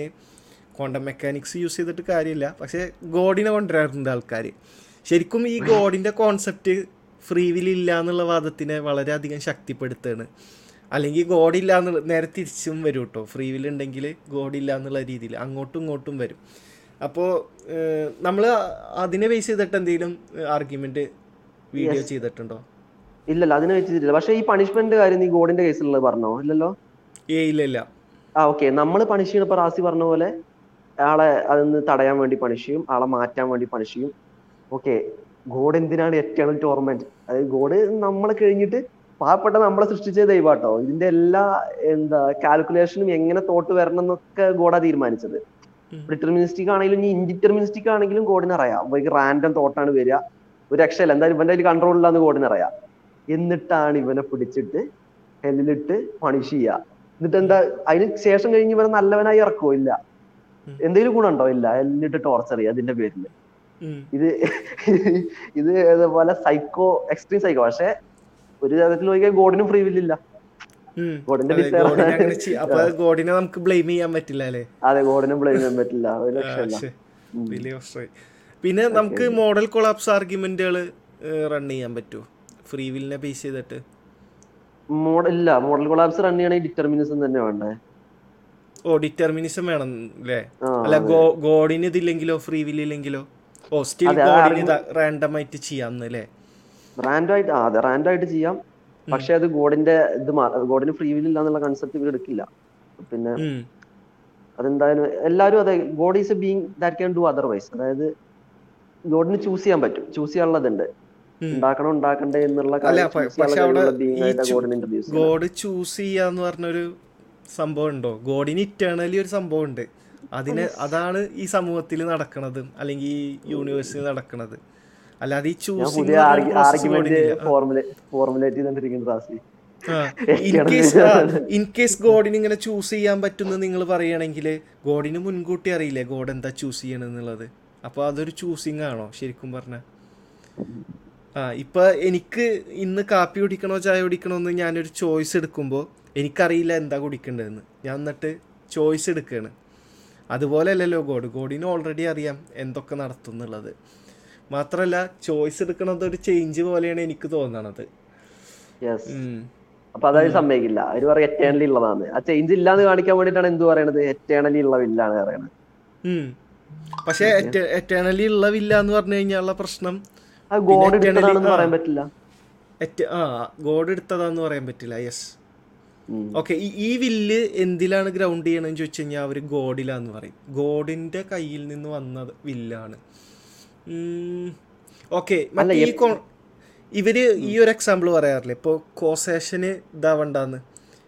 Speaker 1: ക്വാണ്ടം മെക്കാനിക്സ് യൂസ് ചെയ്തിട്ട് കാര്യമില്ല. പക്ഷേ ഗോഡിനെ കൊണ്ടുവരാറുണ്ട് ആൾക്കാർ ശരിക്കും ഈ ഗോഡിന്റെ കോൺസെപ്റ്റ് ഫ്രീ വിൽ ഇല്ല എന്നുള്ള വാദത്തിനെ വളരെയധികം ശക്തിപ്പെടുത്തുകയാണ് അല്ലെങ്കിൽ ഗോഡില്ല എന്നുള്ള നേരെ തിരിച്ചും വരും കേട്ടോ ഫ്രീ വിൽ ഉണ്ടെങ്കിൽ ഗോഡില്ല എന്നുള്ള രീതിയിൽ അങ്ങോട്ടും ഇങ്ങോട്ടും വരും. അപ്പോൾ നമ്മൾ അതിനെ ബേസ് ചെയ്തിട്ട് എന്തെങ്കിലും ആർഗ്യുമെന്റ് വീഡിയോ ചെയ്തിട്ടുണ്ടോ?
Speaker 2: ഇല്ലല്ല അതിനെ വെച്ചിട്ടില്ല പക്ഷെ ഈ പണിഷ്മെന്റ് കാര്യം നീ ഗോഡിന്റെ കേസിലുള്ളത് പറഞ്ഞോ? ഇല്ലല്ലോ?
Speaker 1: ഏ ഇല്ല ഇല്ല.
Speaker 2: ആ ഓക്കെ നമ്മൾ പണിഷ് ചെയ്യണപ്പോ റാസി പറഞ്ഞ പോലെ ആളെ അതിന്ന് തടയാൻ വേണ്ടി പണിഷ് ചെയ്യും ആളെ മാറ്റാൻ വേണ്ടി പണിഷ് ചെയ്യും. ഓക്കെ ഗോഡ് എന്തിനാണ് എറ്റേണൽ ടോർമെന്റ് അതായത് ഗോഡ് നമ്മളെ കഴിഞ്ഞിട്ട് പാവപ്പെട്ട നമ്മളെ സൃഷ്ടിച്ച ദൈവാട്ടോ ഇതിന്റെ എല്ലാ എന്താ കാൽക്കുലേഷനും എങ്ങനെ തോട്ട് വരണം എന്നൊക്കെ ഗോഡാ തീരുമാനിച്ചത്. ഡിറ്റർമിനിസ്റ്റിക് ആണെങ്കിലും ഇനി ഇൻഡിറ്റർമിനിസ്റ്റിക് ആണെങ്കിലും കോഡിന് അറിയാം. ഇവർക്ക് റാൻഡം തോട്ടാണ് വരിക. ഒരു രക്ഷയില്ല എന്തായാലും ഇവന്റെ അതിൽ കൺട്രോൾ ഇല്ലാന്ന് കോഡിന് അറിയാം. എന്നിട്ടാണ് ഇവനെ പിടിച്ചിട്ട് ഹെല്ലിലിട്ട് പണിഷ് ചെയ്യുക. എന്നിട്ട് എന്താ അതിന് ശേഷം കഴിഞ്ഞ് ഇവനെ നല്ലവനായി ഇറക്കുമോ ഇല്ല. എന്തെങ്കിലും ഗുണമുണ്ടോ ഇല്ല. എന്നിട്ട് ടോർച്ചർ ചെയ്യുക അതിന്റെ പേരിൽ ഇത് ഇത് പോലെ സൈക്കോ എക്സ്ട്രീം സൈക്കോ പക്ഷെ ഒരു തരത്തിൽ നോക്കിയാൽ ഗോഡിനും ഫ്രീ വില്ലില്ല. ഗോഡിന്റെ
Speaker 1: അപ്പൊ ഗോഡിനെ നമുക്ക് ബ്ലെയിം ചെയ്യാൻ പറ്റില്ല അല്ലേ?
Speaker 2: അതെ ഗോഡിനെ ബ്ലെയിം ചെയ്യാൻ പറ്റില്ല. ഒരു
Speaker 1: പിന്നെ നമുക്ക് മോഡൽ കൊളാപ്സ് ആർഗ്യുമെന്റുകൾ റൺ ചെയ്യാൻ പറ്റുമോ ഫ്രീ വില്ലിനെ ബേസ് ചെയ്തിട്ട്.
Speaker 2: മോഡൽ ഇല്ല മോഡൽ കൊളാപ്സ് റൺ ചെയ്യണമെങ്കിൽ ഡിറ്റർമിനിസം തന്നെ വേണ്ടേ?
Speaker 1: ഓ ഡിറ്റർമിനിസം വേണം അല്ലേ അല്ല ഗോഡിന് ഇതില്ലെങ്കിലോ ഫ്രീ വില്ല് ഇല്ലെങ്കിലോ? ഓ സ്റ്റിൽ ഗോഡിന് റാൻഡം ആയിട്ട് ചെയ്യാം അല്ലേ
Speaker 2: റാൻഡം ആയിട്ട് ആ, അതെ റാൻഡം ആയിട്ട് ചെയ്യാം. പക്ഷെ അത് ഗോഡിന്റെ ഇത് ഗോഡിന് ഫ്രീ വിൽ ഇല്ല എന്നുള്ള കൺസെപ്റ്റ് ഇവർ എടുക്കില്ല. പിന്നെ അതെന്തായാലും എല്ലാവരും അതെ God is a being that can do otherwise അതായത് ഗോഡിന് ചൂസ് ചെയ്യാൻ പറ്റും. ചൂസ് ചെയ്യാനുള്ളതുണ്ട്.
Speaker 1: ഉണ്ടാക്കണം
Speaker 2: ഉണ്ടാക്കണോ ഉണ്ടാക്കണ്ടേ എന്നുള്ള
Speaker 1: ഗോഡ് ചൂസ് ചെയ്യാന്ന് പറഞ്ഞൊരു സംഭവം ഉണ്ടോ ഗോഡിന് ഇറ്റേണലി ഒരു സംഭവം ഉണ്ട് അതിന് അതാണ് ഈ സമൂഹത്തിൽ നടക്കണത് അല്ലെങ്കിൽ ഈ യൂണിവേഴ്സിൽ നടക്കണത്. അല്ലാതെ ഈ
Speaker 2: ചൂസിംഗ്
Speaker 1: ഇൻ കേസ് ഗോഡിന് ഇങ്ങനെ ചൂസ് ചെയ്യാൻ പറ്റുന്ന നിങ്ങൾ പറയുകയാണെങ്കിൽ ഗോഡിന് മുൻകൂട്ടി അറിയില്ലേ ഗോഡ് എന്താ ചൂസ് ചെയ്യണമെന്നുള്ളത് അപ്പൊ അതൊരു ചൂസിങ് ആണോ? ശരിക്കും പറഞ്ഞ. ആ ഇപ്പൊ എനിക്ക് ഇന്ന് കാപ്പി കുടിക്കണോ ചായ കുടിക്കണോ എന്ന് ഞാനൊരു ചോയ്സ് എടുക്കുമ്പോൾ എനിക്കറിയില്ല എന്താ കുടിക്കേണ്ടതെന്ന്. ഞാൻ എന്നിട്ട് ചോയ്സ് എടുക്കുകയാണ് അതുപോലെ അല്ലല്ലോ ഗോഡ്. ഗോഡിന് ഓൾറെഡി അറിയാം എന്തൊക്കെ നടത്തും എന്നുള്ളത് മാത്രമല്ല ചോയ്സ് എടുക്കണത് ഒരു ചേഞ്ച് പോലെയാണ് എനിക്ക് തോന്നണത്.
Speaker 2: അപ്പൊ അതായത് സമ്മതിക്കില്ല. അവർ പറയും എറ്റേണലി ഉള്ളതാണ്. ആ ചേഞ്ച് ഇല്ലാന്ന് കാണിക്കാൻ വേണ്ടിട്ടാണ് എന്ത് പറയണത്? എറ്റേണലി ഉള്ള വില്ലാണ് പറയണത്.
Speaker 1: പക്ഷേ എറ്റേണലി ഉള്ളവില്ല എന്ന് പറഞ്ഞു കഴിഞ്ഞാലുള്ള പ്രശ്നം
Speaker 2: ഗോഡ് എടുത്തതാണെന്ന് പറയാൻ പറ്റില്ല.
Speaker 1: ആ ഗോഡ് എടുത്തതാന്ന് പറയാൻ പറ്റില്ല. യെസ്. ഓക്കെ ഈ വില്ല് എന്തിലാണ് ഗ്രൗണ്ട് ചെയ്യണമെന്ന് ചോദിച്ചു കഴിഞ്ഞാൽ അവർ ഗോഡിലാന്ന് പറയും. ഗോഡിന്റെ കയ്യിൽ നിന്ന് വന്ന വില്ലാണ്. ഓക്കെ ഈ ഇവർ ഈ ഒരു എക്സാമ്പിൾ പറയാറില്ലേ? ഇപ്പോൾ കോസേഷന് ഇതാവണ്ടെന്ന്.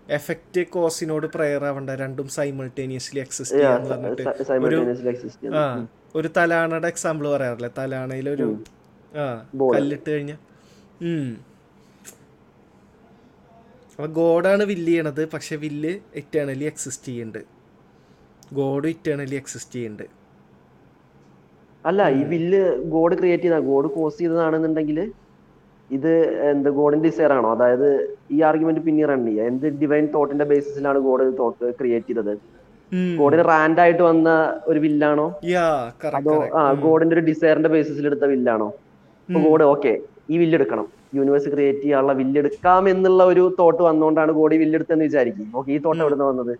Speaker 1: എഫക്റ്റ് കോസിനോട് പ്രയർ ആവണ്ട. രണ്ടും സൈമൾട്ടേനിയസ്ലി എക്സിസ്റ്റ് ചെയ്യാന്ന് പറഞ്ഞിട്ട്.
Speaker 2: ചെയ്യുന്നു.
Speaker 1: ആ ഒരു തലാണയുടെ എക്സാമ്പിൾ പറയാറില്ലേ? തലാണയിലൊരു ആ കല്ലിട്ട് കഴിഞ്ഞ. അപ്പൊ ഗോഡാണ് വില്ല് ചെയ്യണത്. പക്ഷെ വില്ല് ഇറ്റേണലി എക്സിസ്റ്റ് ചെയ്യുന്നുണ്ട് ഗോഡ് ഇറ്റേണലി എക്സിസ്റ്റ് ചെയ്യുന്നുണ്ട്
Speaker 2: അല്ല ഈ വില്ല് ഗോഡ് ക്രിയേറ്റ് ചെയ്ത. ഗോഡ് കോസ് ചെയ്തതാണെന്നുണ്ടെങ്കിൽ ഇത് എന്ത് ഗോഡിന്റെ ഡിസയർ ആണോ? അതായത് ഈ ആർഗ്യുമെന്റ് പിന്നെ റൺ ചെയ്യുക എന്ത് ഡിവൈൻ തോട്ടിന്റെ ബേസിസിലാണ് ഗോഡ് തോട്ട് ക്രിയേറ്റ് ചെയ്തത്? ഗോഡിന് റാൻഡ് ആയിട്ട് വന്ന ഒരു വില്ലാണോ? അതോ ആ ഗോഡിന്റെ ഒരു ഡിസയറിന്റെ ബേസിസിൽ എടുത്ത വില്ലാണോ? അപ്പൊ ഗോഡ് ഓക്കെ ഈ വില്ലെടുക്കണം. യൂണിവേഴ്സ് ക്രിയേറ്റ് ചെയ്യാനുള്ള വില്ലെടുക്കാം എന്നുള്ള ഒരു തോട്ട് വന്നുകൊണ്ടാണ് ഗോഡ് ഈ വില്ലെടുത്തെന്ന് വിചാരിക്കും. ഓക്കെ ഈ തോട്ട് എവിടുന്ന് വന്നത്?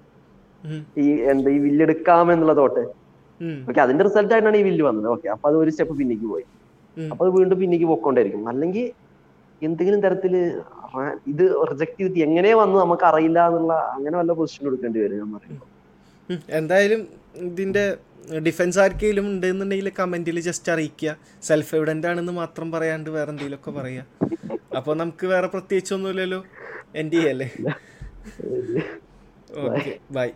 Speaker 2: ഈ എന്താ ഈ വില്ലെടുക്കാം എന്നുള്ള തോട്ട് ഓക്കെ അതിന്റെ റിസൾട്ട് ആയിട്ടാണ് ഈ വില്ല് വന്നത്. ഓക്കെ അപ്പൊ അത് ഒരു സ്റ്റെപ്പ് പിന്നിക്ക് പോയി. അപ്പൊ അത് വീണ്ടും പിന്നിക്ക് പോയിക്കൊണ്ടിരിക്കും അല്ലെങ്കിൽ എന്തെങ്കിലും തരത്തിൽ ഇത് റിജക്ട് ചെയ്തിട്ട് എങ്ങനെ വന്നു നമുക്ക് അറിയില്ല എന്നുള്ള അങ്ങനെ വല്ല പൊസിഷൻ കൊടുക്കേണ്ടി വരും ഞാൻ പറയുമ്പോൾ
Speaker 1: എന്തായാലും ഇതിന്റെ ഡിഫൻസ് ആർക്കെങ്കിലും ഉണ്ടെന്നുണ്ടെങ്കിൽ കമന്റിൽ ജസ്റ്റ് അറിയിക്കുക. സെൽഫ് എവിഡന്റ് ആണെന്ന് മാത്രം പറയാണ്ട് വേറെ എന്തെങ്കിലും ഒക്കെ പറയുക അപ്പൊ നമുക്ക് വേറെ പ്രത്യേകിച്ചൊന്നുമില്ലല്ലോ എന്റെ ചെയ്യല്ലേ? Okay bye